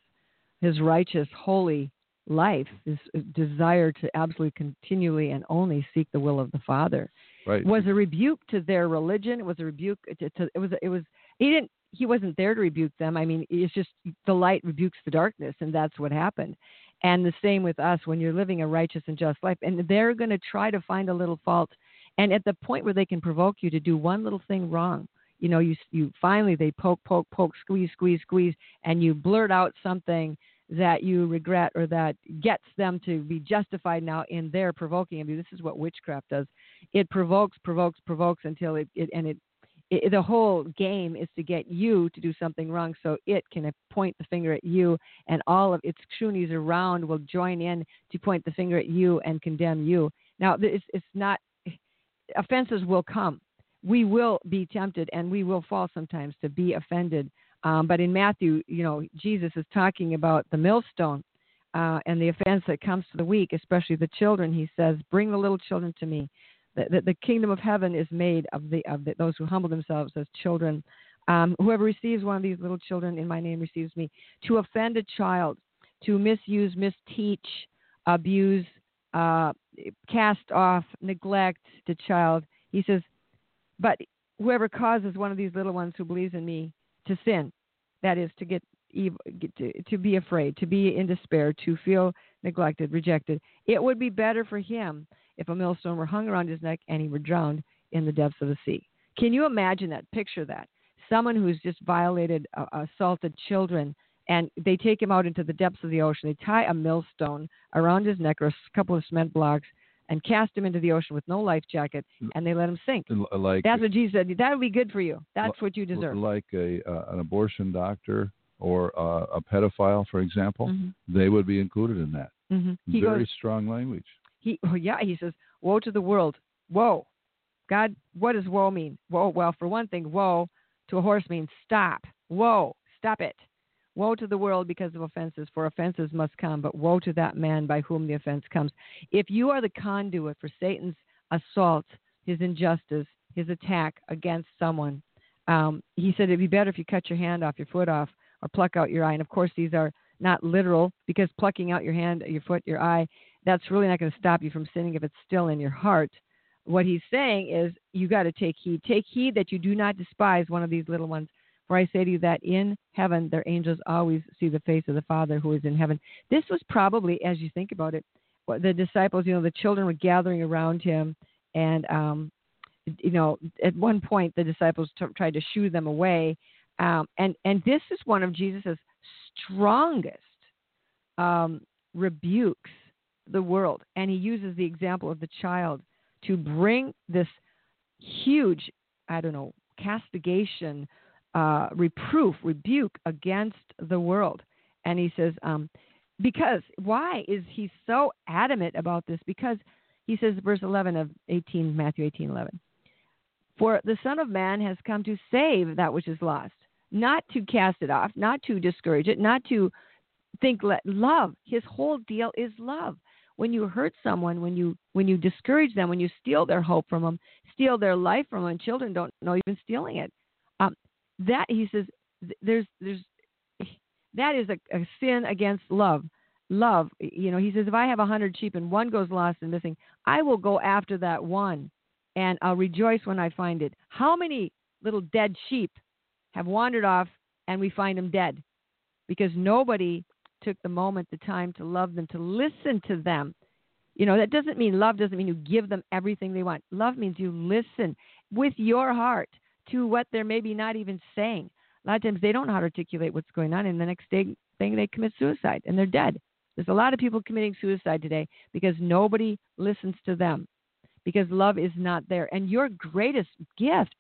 Speaker 2: his righteous, holy life, his desire to absolutely continually and only seek the will of the Father
Speaker 3: Right.
Speaker 2: was a rebuke to their religion. It was a rebuke to, to it was it was he didn't he wasn't there to rebuke them. I mean, it's just the light rebukes the darkness, and that's what happened. And the same with us when you're living a righteous and just life, and they're going to try to find a little fault, and at the point where they can provoke you to do one little thing wrong, you know, you you finally they poke, poke, poke, squeeze, squeeze, squeeze, and you blurt out something that you regret or that gets them to be justified now in their provoking of you. This is what witchcraft does. It provokes, provokes, provokes until it, it and it, it the whole game is to get you to do something wrong so it can point the finger at you and all of its cronies around will join in to point the finger at you and condemn you. Now it's, it's not offenses will come. We will be tempted and we will fall sometimes to be offended um, but in Matthew, you know, Jesus is talking about the millstone uh, and the offense that comes to the weak, especially the children. He says, "Bring the little children to me." The, the, kingdom of heaven is made of the of the, those who humble themselves as children. Um, whoever receives one of these little children in my name receives me. To offend a child, to misuse, misteach, abuse, uh, cast off, neglect the child. He says, but whoever causes one of these little ones who believes in me to sin, that is to get evil, to, to be afraid, to be in despair, to feel neglected, rejected, it would be better for him if a millstone were hung around his neck and he were drowned in the depths of the sea. Can you imagine that? Picture that. Someone who's just violated, uh, assaulted children, and they take him out into the depths of the ocean. They tie a millstone around his neck or a couple of cement blocks and cast him into the ocean with no life jacket, and they let him sink.
Speaker 3: Like
Speaker 2: that's what Jesus said. That would be good for you. That's what you deserve.
Speaker 3: Like a uh, an abortion doctor or uh, a pedophile, for example, mm-hmm. they would be included in that.
Speaker 2: Mm-hmm.
Speaker 3: Very
Speaker 2: goes,
Speaker 3: strong language.
Speaker 2: He, oh yeah, he says, "Woe to the world! Woe, God! What does woe mean? Woe. Well, for one thing, woe to a horse means stop. Woe, stop it. Woe to the world because of offenses, for offenses must come, but woe to that man by whom the offense comes. If you are the conduit for Satan's assault, his injustice, his attack against someone, um, he said it'd be better if you cut your hand off, your foot off, or pluck out your eye. And of course, these are not literal because plucking out your hand, your foot, your eye, that's really not going to stop you from sinning if it's still in your heart. What he's saying is you got to take heed. Take heed that you do not despise one of these little ones. For I say to you that in heaven their angels always see the face of the Father who is in heaven. This was probably, as you think about it, the disciples, you know, the children were gathering around him, and um, you know, at one point the disciples t- tried to shoo them away, um, and and this is one of Jesus's strongest um, rebukes the world, and he uses the example of the child to bring this huge, I don't know, castigation uh, reproof, rebuke against the world. And he says, um, because why is he so adamant about this? Because he says, verse 11 of 18, Matthew 18, 11. For the Son of Man has come to save that which is lost, not to cast it off, not to discourage it, not to think let love. His whole deal is love. When you hurt someone, when you when you discourage them, when you steal their hope from them, steal their life from them, children don't know been stealing it. Um, that he says there's there's that is a, a sin against love. Love you know he says if i have a hundred sheep and one goes lost and missing i will go after that one and i'll rejoice when i find it. How many little dead sheep have wandered off and we find them dead? Because nobody took the moment the time to love them to listen to them you know that doesn't mean love doesn't mean you give them everything they want love means you listen with your heart to what they're maybe not even saying. A lot of times they don't know how to articulate what's going on, and the next day thing they commit suicide and they're dead. There's a lot of people committing suicide today because nobody listens to them because love is not there. And your greatest gift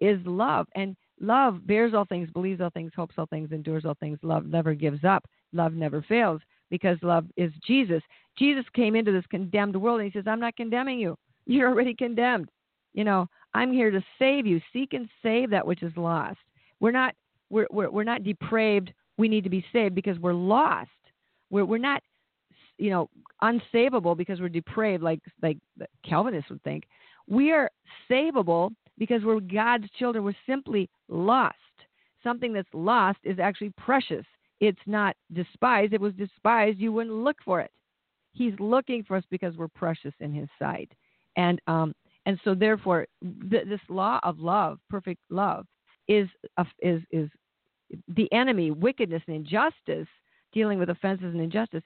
Speaker 2: is love. And love bears all things, believes all things, hopes all things, endures all things. Love never gives up. Love never fails because love is Jesus. Jesus came into this condemned world and he says, I'm not condemning you. You're already condemned. You know, I'm here to save you. Seek and save that which is lost. We're not we're we're, we're not depraved. We need to be saved because we're lost. We're we're not you know unsavable because we're depraved like like Calvinists would think. We are savable because we're God's children. We're simply lost. Something that's lost is actually precious. It's not despised. It was despised, you wouldn't look for it. He's looking for us because we're precious in His sight. And um, and so therefore th- this law of love perfect love is is is the enemy wickedness and injustice dealing with offenses and injustice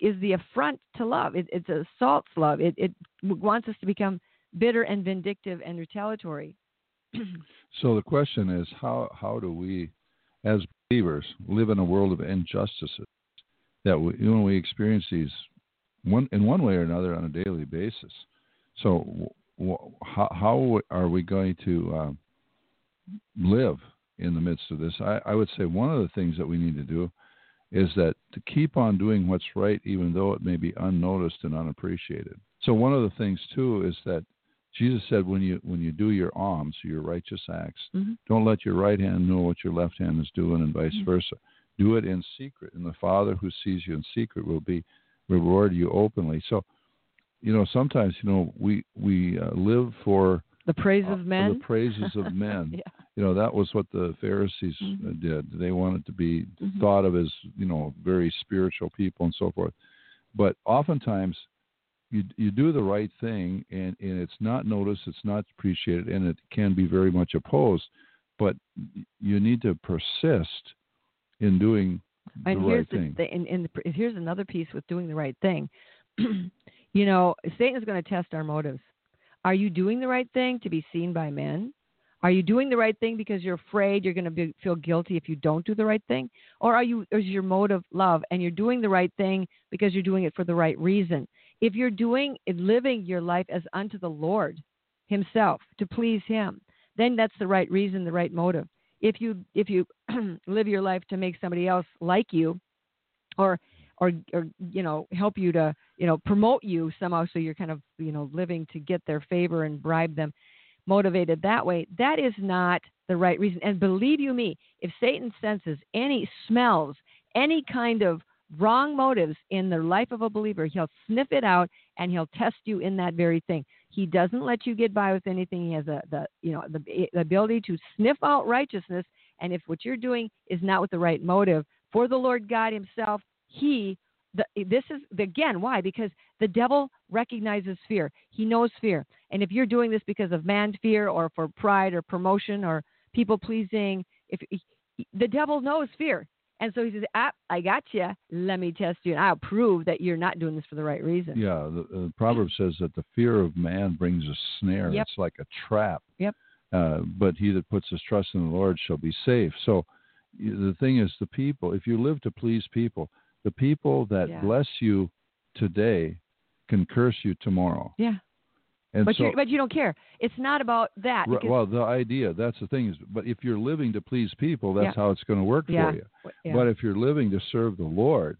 Speaker 2: is the affront to love it, assaults love it, it wants us to become bitter and vindictive and retaliatory
Speaker 3: so the question is how how do we as believers live in a world of injustices that we, when we experience these one in one way or another on a daily basis so how, how are we going to uh, live in the midst of this? I, I would say one of the things that we need to do is that to keep on doing what's right, even though it may be unnoticed and unappreciated. So one of the things too is that Jesus said, when you when you do your alms, your righteous acts,
Speaker 2: mm-hmm.
Speaker 3: don't let your right hand know what your left hand is doing, and vice mm-hmm. versa. Do it in secret, and the Father who sees you in secret will be reward you openly. So, you know, sometimes you know we we uh, live for
Speaker 2: The praise
Speaker 3: uh,
Speaker 2: of men.
Speaker 3: the praises of men.
Speaker 2: yeah.
Speaker 3: You know, that was what the Pharisees uh,
Speaker 2: Mhm.
Speaker 3: did. They wanted to be
Speaker 2: Mhm.
Speaker 3: thought of as, you know, very spiritual people and so forth. But oftentimes, you you do the right thing, and and it's not noticed, it's not appreciated, and it can be very much opposed. But you need to persist in doing the
Speaker 2: and
Speaker 3: right thing.
Speaker 2: the and, and the, here's another piece with doing the right thing. you know, Satan is going to test our motives. Are you doing the right thing to be seen by men? Are you doing the right thing because you're afraid you're going to be, feel guilty if you don't do the right thing, or are you? Is your motive love, and you're doing the right thing because you're doing it for the right reason? If you're doing living your life as unto the Lord Himself to please Him, then that's the right reason, the right motive. If you if you live your life to make somebody else like you, or or or you know help you to you know promote you somehow, so you're kind of you know living to get their favor and bribe them, motivated that way, that is not the right reason. And believe you me, if Satan senses any smells any kind of wrong motives in the life of a believer, he'll sniff it out and he'll test you in that very thing. He doesn't let you get by with anything. He has a, the you know the, the ability to sniff out righteousness. And if what you're doing is not with the right motive for the Lord God Himself, He the, this is again why because the devil recognizes fear. He knows fear, and if you're doing this because of man fear or for pride or promotion or people pleasing, if the devil knows fear, and so he says, ah, "I got you. Let me test you, and I'll prove that you're not doing this for the right reason."
Speaker 3: Yeah, the, the proverb says that the fear of man brings a snare.
Speaker 2: Yep.
Speaker 3: It's like a trap.
Speaker 2: Yep.
Speaker 3: Uh, but he that puts his trust in the Lord shall be safe. So the thing is, the people. If you live to please people, the people that
Speaker 2: Yeah.
Speaker 3: bless you today can curse you tomorrow.
Speaker 2: Yeah,
Speaker 3: And
Speaker 2: but
Speaker 3: so,
Speaker 2: you but you don't care. It's not about that.
Speaker 3: Right, well, the idea that's the thing is, but if you're living to please people, that's
Speaker 2: Yeah.
Speaker 3: how it's going to work
Speaker 2: yeah,
Speaker 3: for you.
Speaker 2: yeah.
Speaker 3: But if you're living to serve the Lord,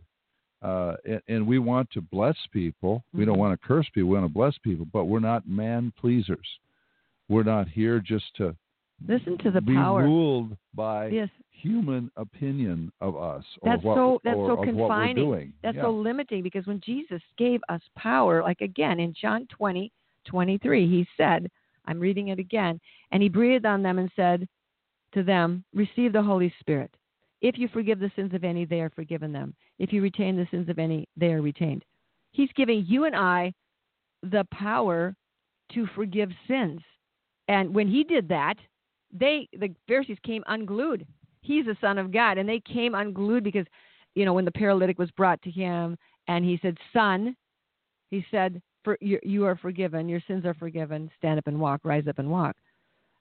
Speaker 3: uh, and, and we want to bless people, we don't
Speaker 2: Mhm.
Speaker 3: want to curse people. We want to bless people, but we're not man pleasers. We're not here just to
Speaker 2: listen to the
Speaker 3: be
Speaker 2: power.
Speaker 3: ruled by
Speaker 2: Yes,
Speaker 3: human opinion of us or
Speaker 2: That's
Speaker 3: what,
Speaker 2: so- that's so
Speaker 3: of what we're
Speaker 2: confining. That's so limiting because when Jesus gave us power, like again in John 20, 23, he said, I'm reading it again, and he breathed on them and said to them, Receive the Holy Spirit. If you forgive the sins of any, they are forgiven them. If you retain the sins of any, they are retained. He's giving you and I the power to forgive sins. And when he did that, they the Pharisees came unglued. He's the Son of God, and they came unglued because, you know, when the paralytic was brought to him, and he said, "Son," he said, "For you, you are forgiven. Your sins are forgiven. Stand up and walk. Rise up and walk."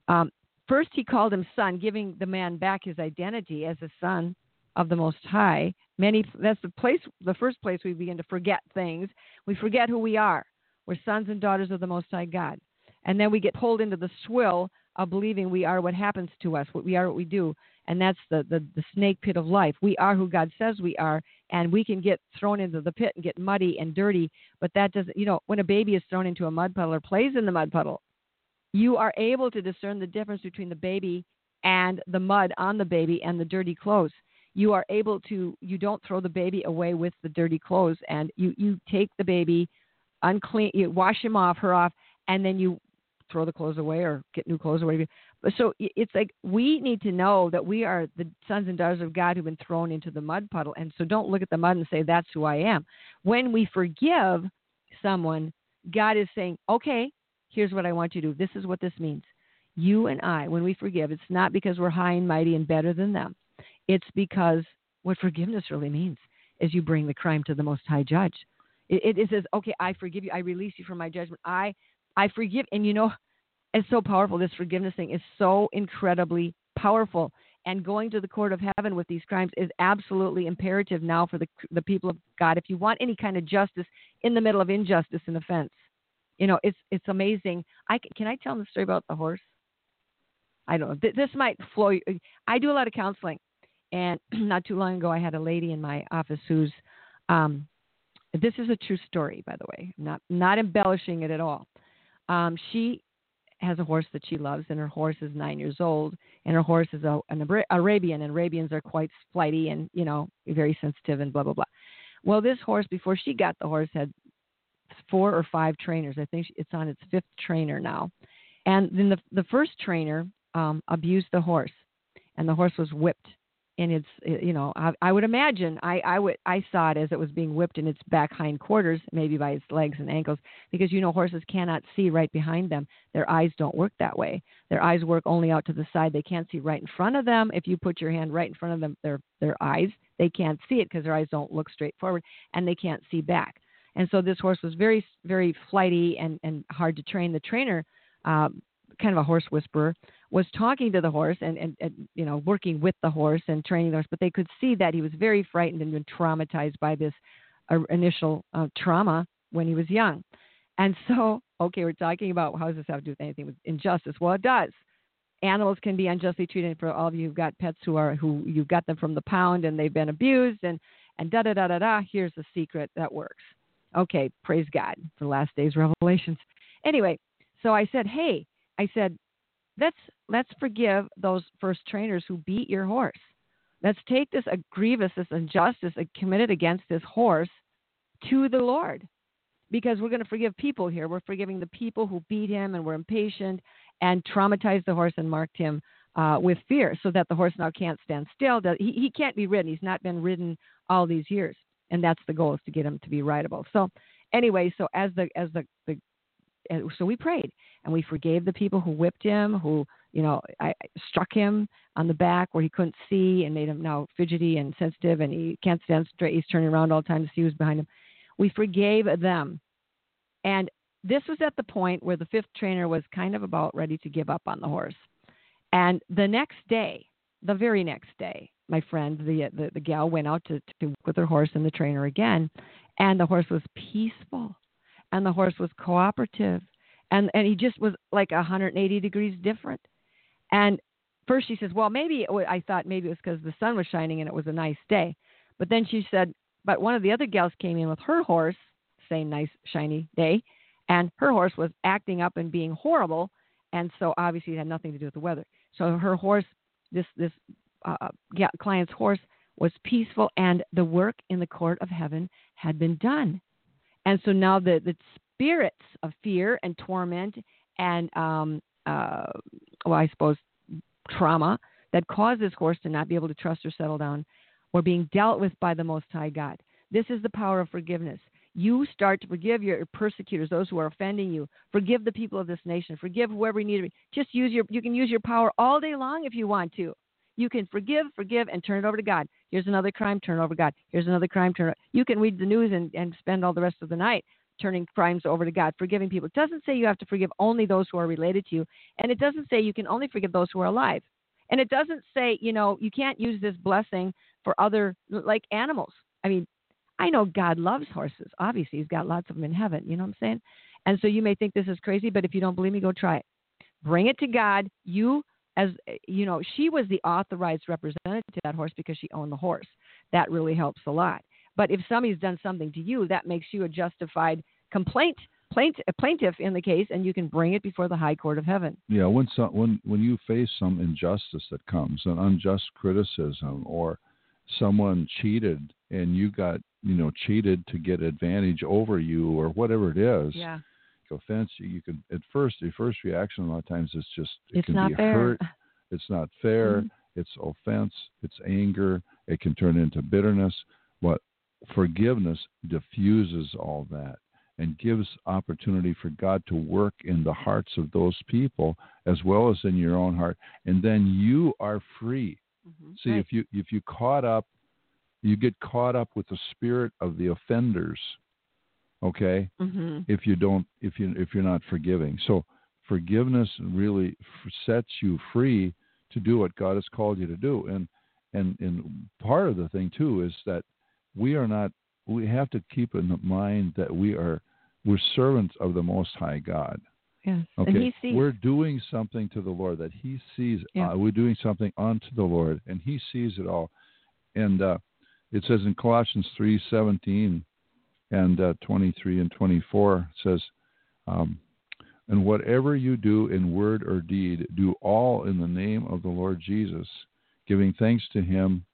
Speaker 2: Um, first, he called him son, giving the man back his identity as a son of the Most High. Many that's the place, the first place we begin to forget things. We forget who we are. We're sons and daughters of the Most High God, and then we get pulled into the swill of believing we are what happens to us, what we are, what we do, and that's the, the the snake pit of life. We are who God says we are, and we can get thrown into the pit and get muddy and dirty. But that doesn't, you know, when a baby is thrown into a mud puddle or plays in the mud puddle, you are able to discern the difference between the baby and the mud on the baby and the dirty clothes. You are able to, you don't throw the baby away with the dirty clothes, and you you take the baby, unclean, you wash him off, her off, and then you throw the clothes away or get new clothes or whatever. So it's like we need to know that we are the sons and daughters of God who've been thrown into the mud puddle. And so don't look at the mud and say, that's who I am. When we forgive someone, God is saying, okay, here's what I want you to do. This is what this means. You and I, when we forgive, it's not because we're high and mighty and better than them. It's because what forgiveness really means is you bring the crime to the Most High Judge. It, it says, okay, I forgive you. I release you from my judgment. I, I forgive. And you know, it's so powerful. This forgiveness thing is so incredibly powerful. And going to the court of heaven with these crimes is absolutely imperative now for the the people of God. If you want any kind of justice in the middle of injustice and offense, you know it's it's amazing. I can I tell the story about the horse? I don't know. Th- This might flow. I do a lot of counseling, and not too long ago, I had a lady in my office who's. Um, this is a true story, by the way. I'm not not embellishing it at all. Um, she has a horse that she loves, and her horse is nine years old, and her horse is a, an Ara- Arabian, and Arabians are quite flighty and you know very sensitive and blah blah blah. Well, this horse before she got the horse had four or five trainers. I think it's on its fifth trainer now, and then the the first trainer um, abused the horse, and the horse was whipped in its you know I, I would imagine I I would I saw it as it was being whipped in its back hind quarters maybe by its legs and ankles because you know horses cannot see right behind them. Their eyes don't work that way. Their eyes work only out to the side. They can't see right in front of them. If you put your hand right in front of them their their eyes they can't see it because their eyes don't look straight forward and they can't see back. And so this horse was very very flighty and and hard to train. The trainer um, kind of a horse whisperer, was talking to the horse and, and, and, you know working with the horse and training the horse, but they could see that he was very frightened and been traumatized by this uh, initial uh, trauma when he was young. And so, okay, we're talking about how does this have to do with anything with injustice? Well, it does. Animals can be unjustly treated. For all of you who've got pets who are who you've got them from the pound and they've been abused and and da da da da da. Here's the secret that works. Okay, praise God for last day's revelations. Anyway, so I said, hey, I said, let's let's forgive those first trainers who beat your horse. Let's take this grievous, this injustice committed against this horse to the Lord. Because we're going to forgive people here. We're forgiving the people who beat him and were impatient and traumatized the horse and marked him uh, with fear so that the horse now can't stand still. He, he can't be ridden. He's not been ridden all these years. And that's the goal is to get him to be rideable. So anyway, so as the as the, the so we prayed and we forgave the people who whipped him, who you know I, struck him on the back where he couldn't see and made him now fidgety and sensitive, and he can't stand straight. He's turning around all the time to see who's behind him. We forgave them, and this was at the point where the fifth trainer was kind of about ready to give up on the horse. And the next day, the very next day, my friend, the the, the gal went out to, to with her horse and the trainer again, and the horse was peaceful, and the horse was cooperative, and and he just was like 180 degrees different. And first she says, well, maybe I thought maybe it was because the sun was shining and it was a nice day. But then she said, but one of the other gals came in with her horse, same nice shiny day, and her horse was acting up and being horrible, and so obviously it had nothing to do with the weather. So her horse, this this uh, client's horse, was peaceful, and the work in the court of heaven had been done. And so now the the spirits of fear and torment and, um, uh, well, I suppose, trauma that caused this horse to not be able to trust or settle down were being dealt with by the Most High God. This is the power of forgiveness. You start to forgive your persecutors, those who are offending you. Forgive the people of this nation. Forgive whoever you need to. Be. Just use your. You can use your power all day long if you want to. You can forgive, forgive, and turn it over to God. Here's another crime, turn over God. Here's another crime, turn. You can read the news and, and spend all the rest of the night turning crimes over to God, forgiving people. It doesn't say you have to forgive only those who are related to you, and it doesn't say you can only forgive those who are alive. And it doesn't say, you know, you can't use this blessing for other, like animals. I mean, I know God loves horses. Obviously, He's got lots of them in heaven. You know what I'm saying? And so you may think this is crazy, but if you don't believe me, go try it. Bring it to God. You, as eh, you know, she was the authorized representative to that horse because she owned the horse. That really helps a lot. But if somebody's done something to you, that makes you a justified complaint plaintiff, plaintiff in the case, and you can bring it before the high court of heaven.
Speaker 3: Yeah, when some, when when you face some injustice that comes, an unjust criticism, or someone cheated and you got you know cheated to get advantage over you, or whatever it is.
Speaker 2: Yeah.
Speaker 3: Offense. You, you can at first the first reaction a lot of times is just
Speaker 2: it it's
Speaker 3: can be
Speaker 2: fair.
Speaker 3: hurt. It's not fair.
Speaker 2: Mm-hmm.
Speaker 3: It's offense. It's anger. It can turn into bitterness. But forgiveness diffuses all that and gives opportunity for God to work in the hearts of those people as well as in your own heart and then you are free
Speaker 2: mm-hmm.
Speaker 3: see
Speaker 2: right.
Speaker 3: if you if you caught up you get caught up with the spirit of the offenders okay
Speaker 2: mm-hmm.
Speaker 3: if you don't if you if you're not forgiving so forgiveness really sets you free to do what God has called you to do and and and part of the thing too is that we are not we have to keep in mind that we are we're servants of the most high god
Speaker 2: yes
Speaker 3: okay
Speaker 2: and he sees.
Speaker 3: we're doing something to the lord that he sees
Speaker 2: yeah.
Speaker 3: uh, we're doing something unto the lord and he sees it all and uh, it says in colossians 3.17 and uh, 23 and 24 says um, And whatever you do in word or deed, do all in the name of the Lord Jesus, giving thanks to him,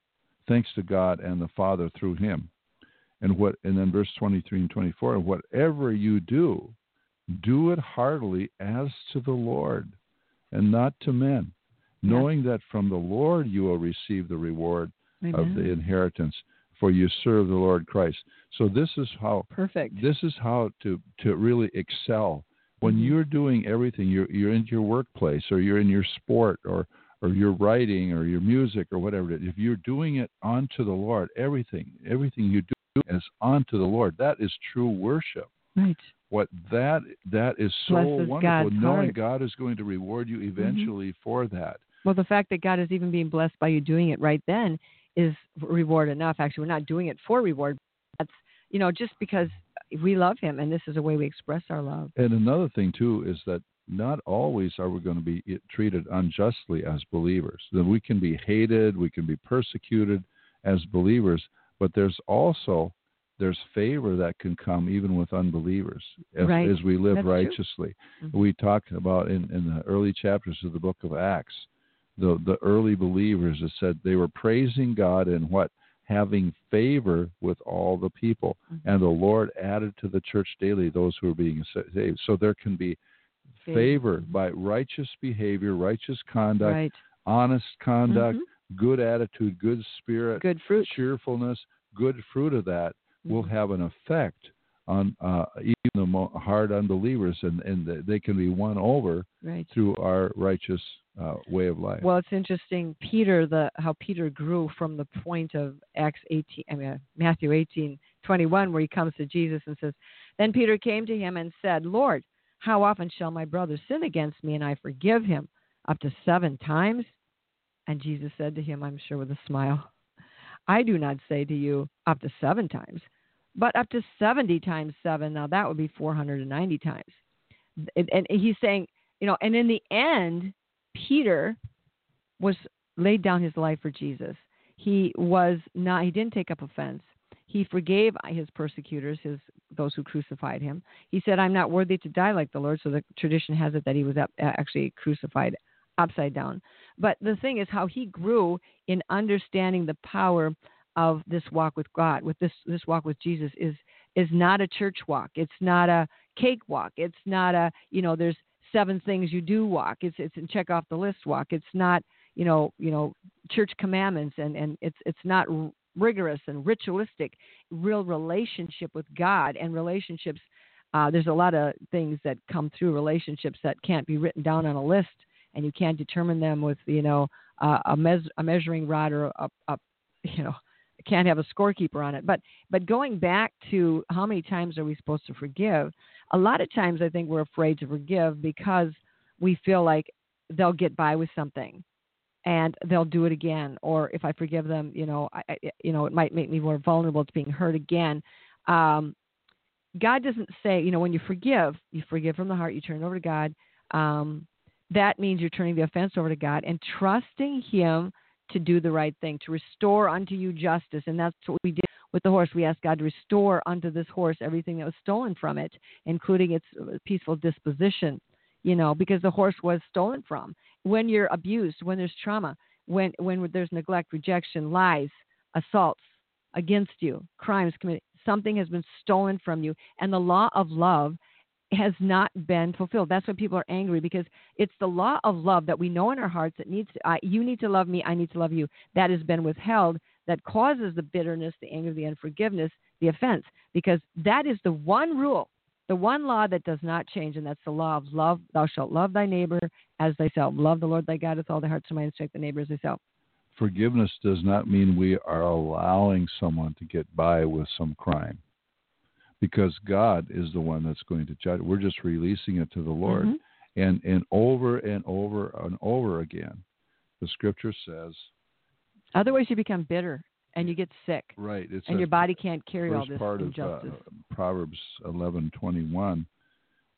Speaker 3: thanks to God and the Father through him. And what and then verse 23 and 24, and whatever you do, do it heartily as to the Lord and not to men,
Speaker 2: Yeah.
Speaker 3: knowing that from the Lord you will receive the reward of the inheritance, for you serve the Lord Christ. So this is how
Speaker 2: Perfect.
Speaker 3: this is how to to really excel when
Speaker 2: Mhm.
Speaker 3: you're doing everything you're you're in your workplace or you're in your sport or or your writing or your music or whatever it is if you're doing it unto the lord everything everything you do is unto the lord that is true worship
Speaker 2: Right.
Speaker 3: what that that is so
Speaker 2: Blesses
Speaker 3: wonderful
Speaker 2: God's
Speaker 3: knowing
Speaker 2: heart. Mm-hmm.
Speaker 3: god is going to reward you eventually for that
Speaker 2: Well, the fact that God is even being blessed by you doing it right then is reward enough. Actually, we're not doing it for reward. That's you know just because we love Him, and this is a way we express our love.
Speaker 3: And another thing too is that not always are we going to be treated unjustly as believers. That we can be hated, we can be persecuted as believers, but there's also there's favor that can come even with unbelievers as,
Speaker 2: Right.
Speaker 3: as we live
Speaker 2: That's
Speaker 3: righteously.
Speaker 2: Mhm.
Speaker 3: We talked about in, in the early chapters of the book of Acts, the the early believers that said they were praising God and what having favor with all the people
Speaker 2: Mhm.
Speaker 3: and the Lord added to the church daily those who are being saved. So there can be
Speaker 2: Favor.
Speaker 3: favor by righteous behavior, righteous conduct,
Speaker 2: Right.
Speaker 3: honest conduct,
Speaker 2: Mhm.
Speaker 3: good attitude, good spirit,
Speaker 2: Good fruit.
Speaker 3: cheerfulness, good fruit of that will
Speaker 2: Mhm.
Speaker 3: have an effect on uh, even the hard unbelievers, and, and they can be won over
Speaker 2: Right.
Speaker 3: through our righteous uh, way of life.
Speaker 2: Well, it's interesting, Peter, the how Peter grew from the point of Acts 18, I mean Matthew 18, 21, where he comes to Jesus and says, "Then Peter came to him and said, Lord, how often shall my brother sin against me and I forgive him? Up to seven times?" And Jesus said to him, I'm sure with a smile, "I do not say to you up to seven times, but up to 70 times seven. Now that would be 490 times." And, and he's saying, you know, and in the end, Peter was laid down his life for Jesus. He was not he didn't take up offense. He forgave his persecutors, his those who crucified him. He said, "I'm not worthy to die like the Lord." So the tradition has it that he was up, uh, actually crucified upside down. But the thing is how he grew in understanding the power of this walk with God, with this this walk with Jesus is is not a church walk. It's not a cake walk. It's not a, you know, there's seven things you do walk. It's it's a check off the list walk. It's not, you know, you know, church commandments and and it's it's not rigorous and ritualistic. Real relationship with God and relationships. Uh, there's a lot of things that come through relationships that can't be written down on a list, and you can't determine them with, you know, uh, a, mes- a measuring rod or a, a, you know, can't have a scorekeeper on it. But but going back to how many times are we supposed to forgive? A lot of times I think we're afraid to forgive because we feel like they'll get by with something and they'll do it again or if I forgive them, you know, I, you know, it might make me more vulnerable to being hurt again. Um, God doesn't say, you know, when you forgive, you forgive from the heart, you turn it over to God. Um, that means you're turning the offense over to God and trusting Him to do the right thing, to restore unto you justice. And that's what we did with the horse. We asked God to restore unto this horse everything that was stolen from it, including its uh, peaceful disposition, you know, because the horse was stolen from. When you're abused, when there's trauma, when, when there's neglect, rejection, lies, assaults against you, crimes committed, something has been stolen from you. And the law of love has not been fulfilled. That's why people are angry because it's the law of love that we know in our hearts that needs to, you need to love me, I need to love you. That has been withheld that causes the bitterness, the anger, the unforgiveness, the offense because that is the one rule, the one law that does not change and that's the law of love. Thou shalt love thy neighbor as thyself. Love the Lord thy God with all thy heart, soul, mind, and strength, the neighbor as thyself.
Speaker 3: Forgiveness does not mean we are allowing someone to get by with some crime. Because God is the one that's going to judge. We're just releasing it to the Lord.
Speaker 2: Mhm.
Speaker 3: And and over and over and over again, the scripture says,
Speaker 2: Otherwise you become bitter and you get sick
Speaker 3: right, it says
Speaker 2: and your body can't carry all this
Speaker 3: part of uh,
Speaker 2: injustice.
Speaker 3: Proverbs eleven twenty one,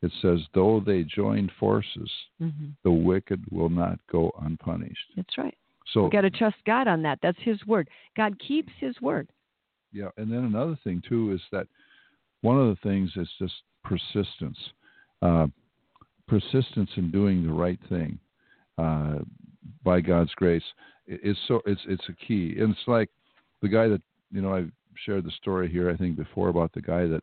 Speaker 3: it says, Though they join forces,
Speaker 2: hmm
Speaker 3: the wicked will not go unpunished.
Speaker 2: That's right.
Speaker 3: So
Speaker 2: we got to trust God on that. That's His word. God keeps His word.
Speaker 3: Yeah, and then another thing too is that one of the things is just persistence. Uh, persistence in doing the right thing uh, by God's grace is so it's it's a key. And it's like the guy that you know I've shared the story here I think before about the guy that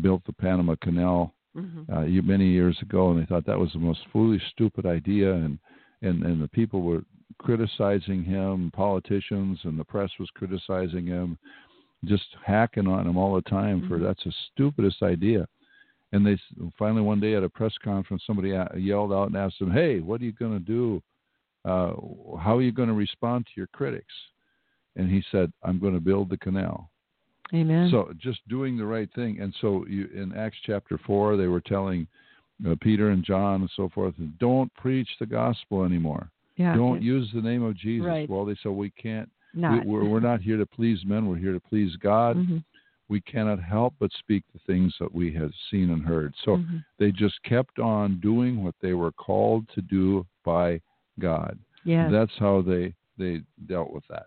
Speaker 3: built the Panama Canal
Speaker 2: Mm-hmm.
Speaker 3: uh, many years ago, and they thought that was the most foolish, stupid idea, and and and the people were criticizing him, politicians and the press was criticizing him, just hacking on him all the time for
Speaker 2: Mhm.
Speaker 3: that's the stupidest idea. And they finally one day at a press conference, somebody yelled out and asked him, "Hey, what are you going to do? Uh, how are you going to respond to your critics?" And he said, "I'm going to build the canal."
Speaker 2: Amen.
Speaker 3: So just doing the right thing. And so you, in Acts chapter four, they were telling uh, Peter and John and so forth, don't preach the gospel anymore.
Speaker 2: yeah.
Speaker 3: Don't use the name of Jesus.
Speaker 2: Right.
Speaker 3: Well, they said we can't.
Speaker 2: Not.
Speaker 3: We, we're, we're not here to please men. We're here to please God.
Speaker 2: Mhm.
Speaker 3: We cannot help but speak the things that we have seen and heard. So
Speaker 2: Mhm.
Speaker 3: they just kept on doing what they were called to do by God.
Speaker 2: Yes.
Speaker 3: That's how they they dealt with that.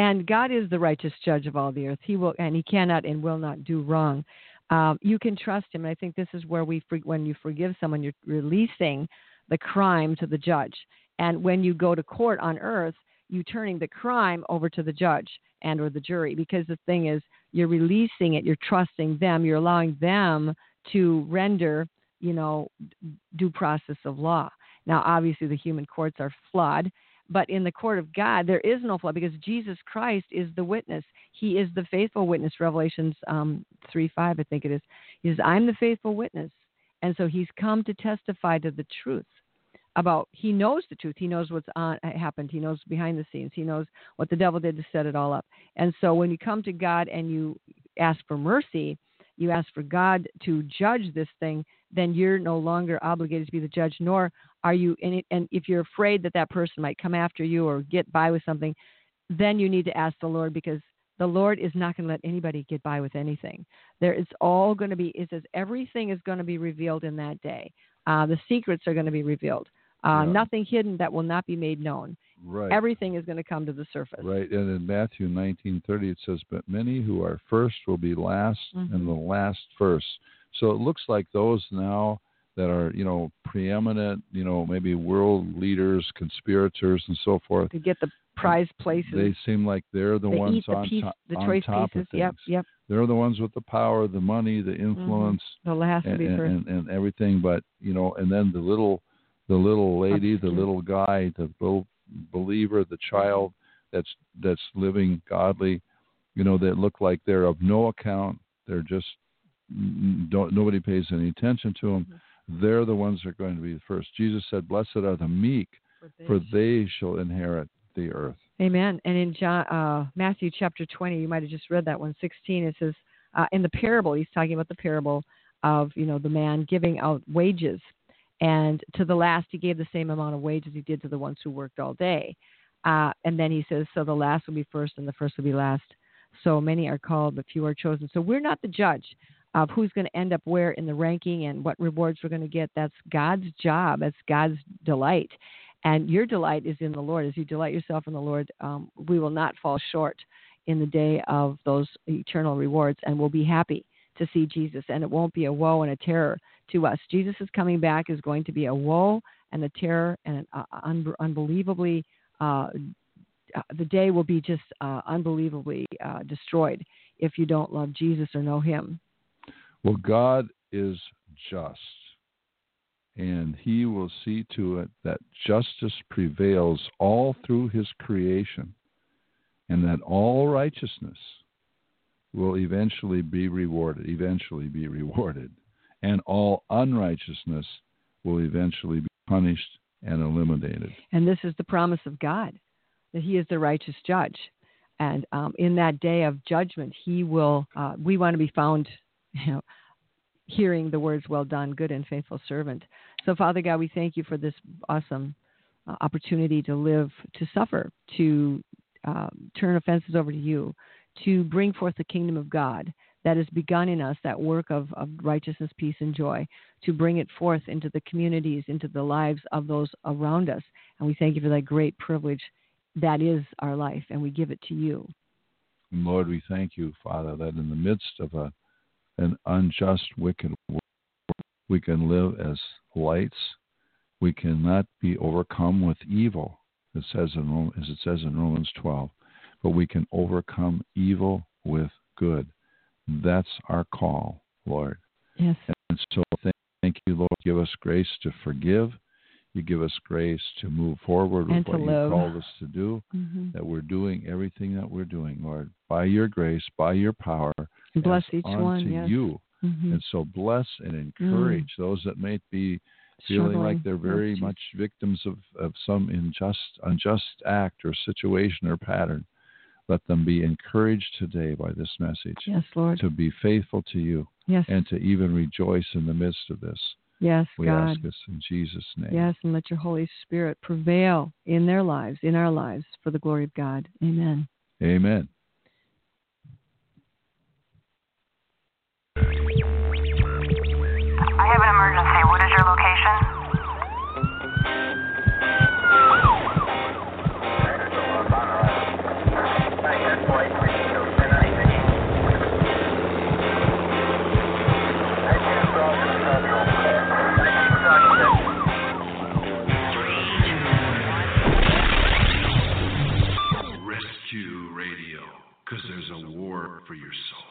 Speaker 2: and God is the righteous judge of all the earth. He will, and He cannot and will not do wrong. Um, you can trust Him. And I think this is where we, when you forgive someone, you're releasing the crime to the judge. And when you go to court on earth, you turning the crime over to the judge and or the jury. Because the thing is, you're releasing it. You're trusting them. You're allowing them to render, you know, due process of law. Now, obviously, the human courts are flawed, but in the court of God, there is no flaw because Jesus Christ is the witness. He is the faithful witness. Revelations um, 3 5, I think it is. He says, I'm the faithful witness. And so he's come to testify to the truth about, he knows the truth. He knows what's on, happened. He knows behind the scenes. He knows what the devil did to set it all up. And so when you come to God and you ask for mercy, you ask for God to judge this thing, then you're no longer obligated to be the judge, nor are you and, it, and if you're afraid that that person might come after you or get by with something then you need to ask the lord because the lord is not going to let anybody get by with anything there it's all going to be it says everything is going to be revealed in that day uh, the secrets are going to be revealed uh,
Speaker 3: Yeah.
Speaker 2: nothing hidden that will not be made known
Speaker 3: Right.
Speaker 2: everything is going to come to the surface
Speaker 3: Right, and in Matthew 19:30 it says, "But many who are first will be last,
Speaker 2: Mhm.
Speaker 3: and the last first." So it looks like those now that are, you know, preeminent, you know, maybe world leaders, conspirators, and so forth.
Speaker 2: to get the prize places
Speaker 3: They seem like they're the
Speaker 2: they
Speaker 3: ones
Speaker 2: the,
Speaker 3: on,
Speaker 2: piece,
Speaker 3: top,
Speaker 2: the
Speaker 3: on
Speaker 2: choice
Speaker 3: top
Speaker 2: pieces
Speaker 3: of things.
Speaker 2: yep yep
Speaker 3: They're the ones with the power, the money, the
Speaker 2: Mm-hmm.
Speaker 3: influence,
Speaker 2: the last
Speaker 3: and,
Speaker 2: be
Speaker 3: and,
Speaker 2: first
Speaker 3: and, and everything. But you know, and then the little, the little lady, the little guy, the little believer, the child that's that's living godly, you know, that look like they're of no account. They're just don't nobody pays any attention to them.
Speaker 2: Mm-hmm.
Speaker 3: They're the ones that are going to be the first. Jesus said, "Blessed are the meek, for they shall inherit the earth."
Speaker 2: Amen. And in John, uh, Matthew chapter 20, you might have just read that one, 16, it says, uh, in the parable, he's talking about the parable of, you know, the man giving out wages. And to the last, he gave the same amount of wages he did to the ones who worked all day. Uh, and then he says, so the last will be first and the first will be last. So many are called, but few are chosen. So we're not the judge of who's going to end up where in the ranking and what rewards we're going to get. That's God's job. That's God's delight. And your delight is in the Lord. As you delight yourself in the Lord, um, we will not fall short in the day of those eternal rewards, and we'll be happy to see Jesus. And it won't be a woe and a terror to us. Jesus is coming back is going to be a woe and a terror and an uh, un- unbelievably. Uh, uh, the day will be just uh, unbelievably uh, destroyed if you don't love Jesus or know Him.
Speaker 3: Well, God is just, and He will see to it that justice prevails all through His creation, and that all righteousness will eventually be rewarded, eventually be rewarded, and all unrighteousness will eventually be punished and eliminated.
Speaker 2: And this is the promise of God that He is the righteous judge. And um, in that day of judgment, He will. Uh, we want to be found, you know, hearing the words, "Well done, good and faithful servant." So, Father God, we thank you for this awesome uh, opportunity to live, to suffer, to uh, turn offenses over to you, to bring forth the kingdom of God that has begun in us, that work of, of righteousness, peace, and joy, to bring it forth into the communities, into the lives of those around us. And we thank you for that great privilege that is our life, and we give it to you.
Speaker 3: Lord, we thank you, Father, that in the midst of a an unjust, wicked world, We can live as lights. We cannot be overcome with evil, it says in, as it says in Romans 12, but we can overcome evil with good. That's our call, Lord.
Speaker 2: Yes.
Speaker 3: And so thank, thank you, Lord. Give us grace to forgive. You give us grace to move forward with
Speaker 2: And
Speaker 3: what you called us to do.
Speaker 2: hmm
Speaker 3: That we're doing everything that we're doing, Lord, by your grace, by your power.
Speaker 2: Bless each one. Yes.
Speaker 3: you.
Speaker 2: Mhm.
Speaker 3: And so bless and encourage those that may be feeling like they're very much victims of, of some unjust unjust act or situation or pattern. Let them be encouraged today by this message
Speaker 2: Yes, Lord.
Speaker 3: to be faithful to you
Speaker 2: Yes.
Speaker 3: and to even rejoice in the midst of this.
Speaker 2: yes,
Speaker 3: We
Speaker 2: God.
Speaker 3: ask this in Jesus' name.
Speaker 2: Yes, and let your Holy Spirit prevail in their lives, in our lives, for the glory of God. Amen.
Speaker 3: Amen.
Speaker 4: I have an emergency. What is your location?
Speaker 1: For your soul.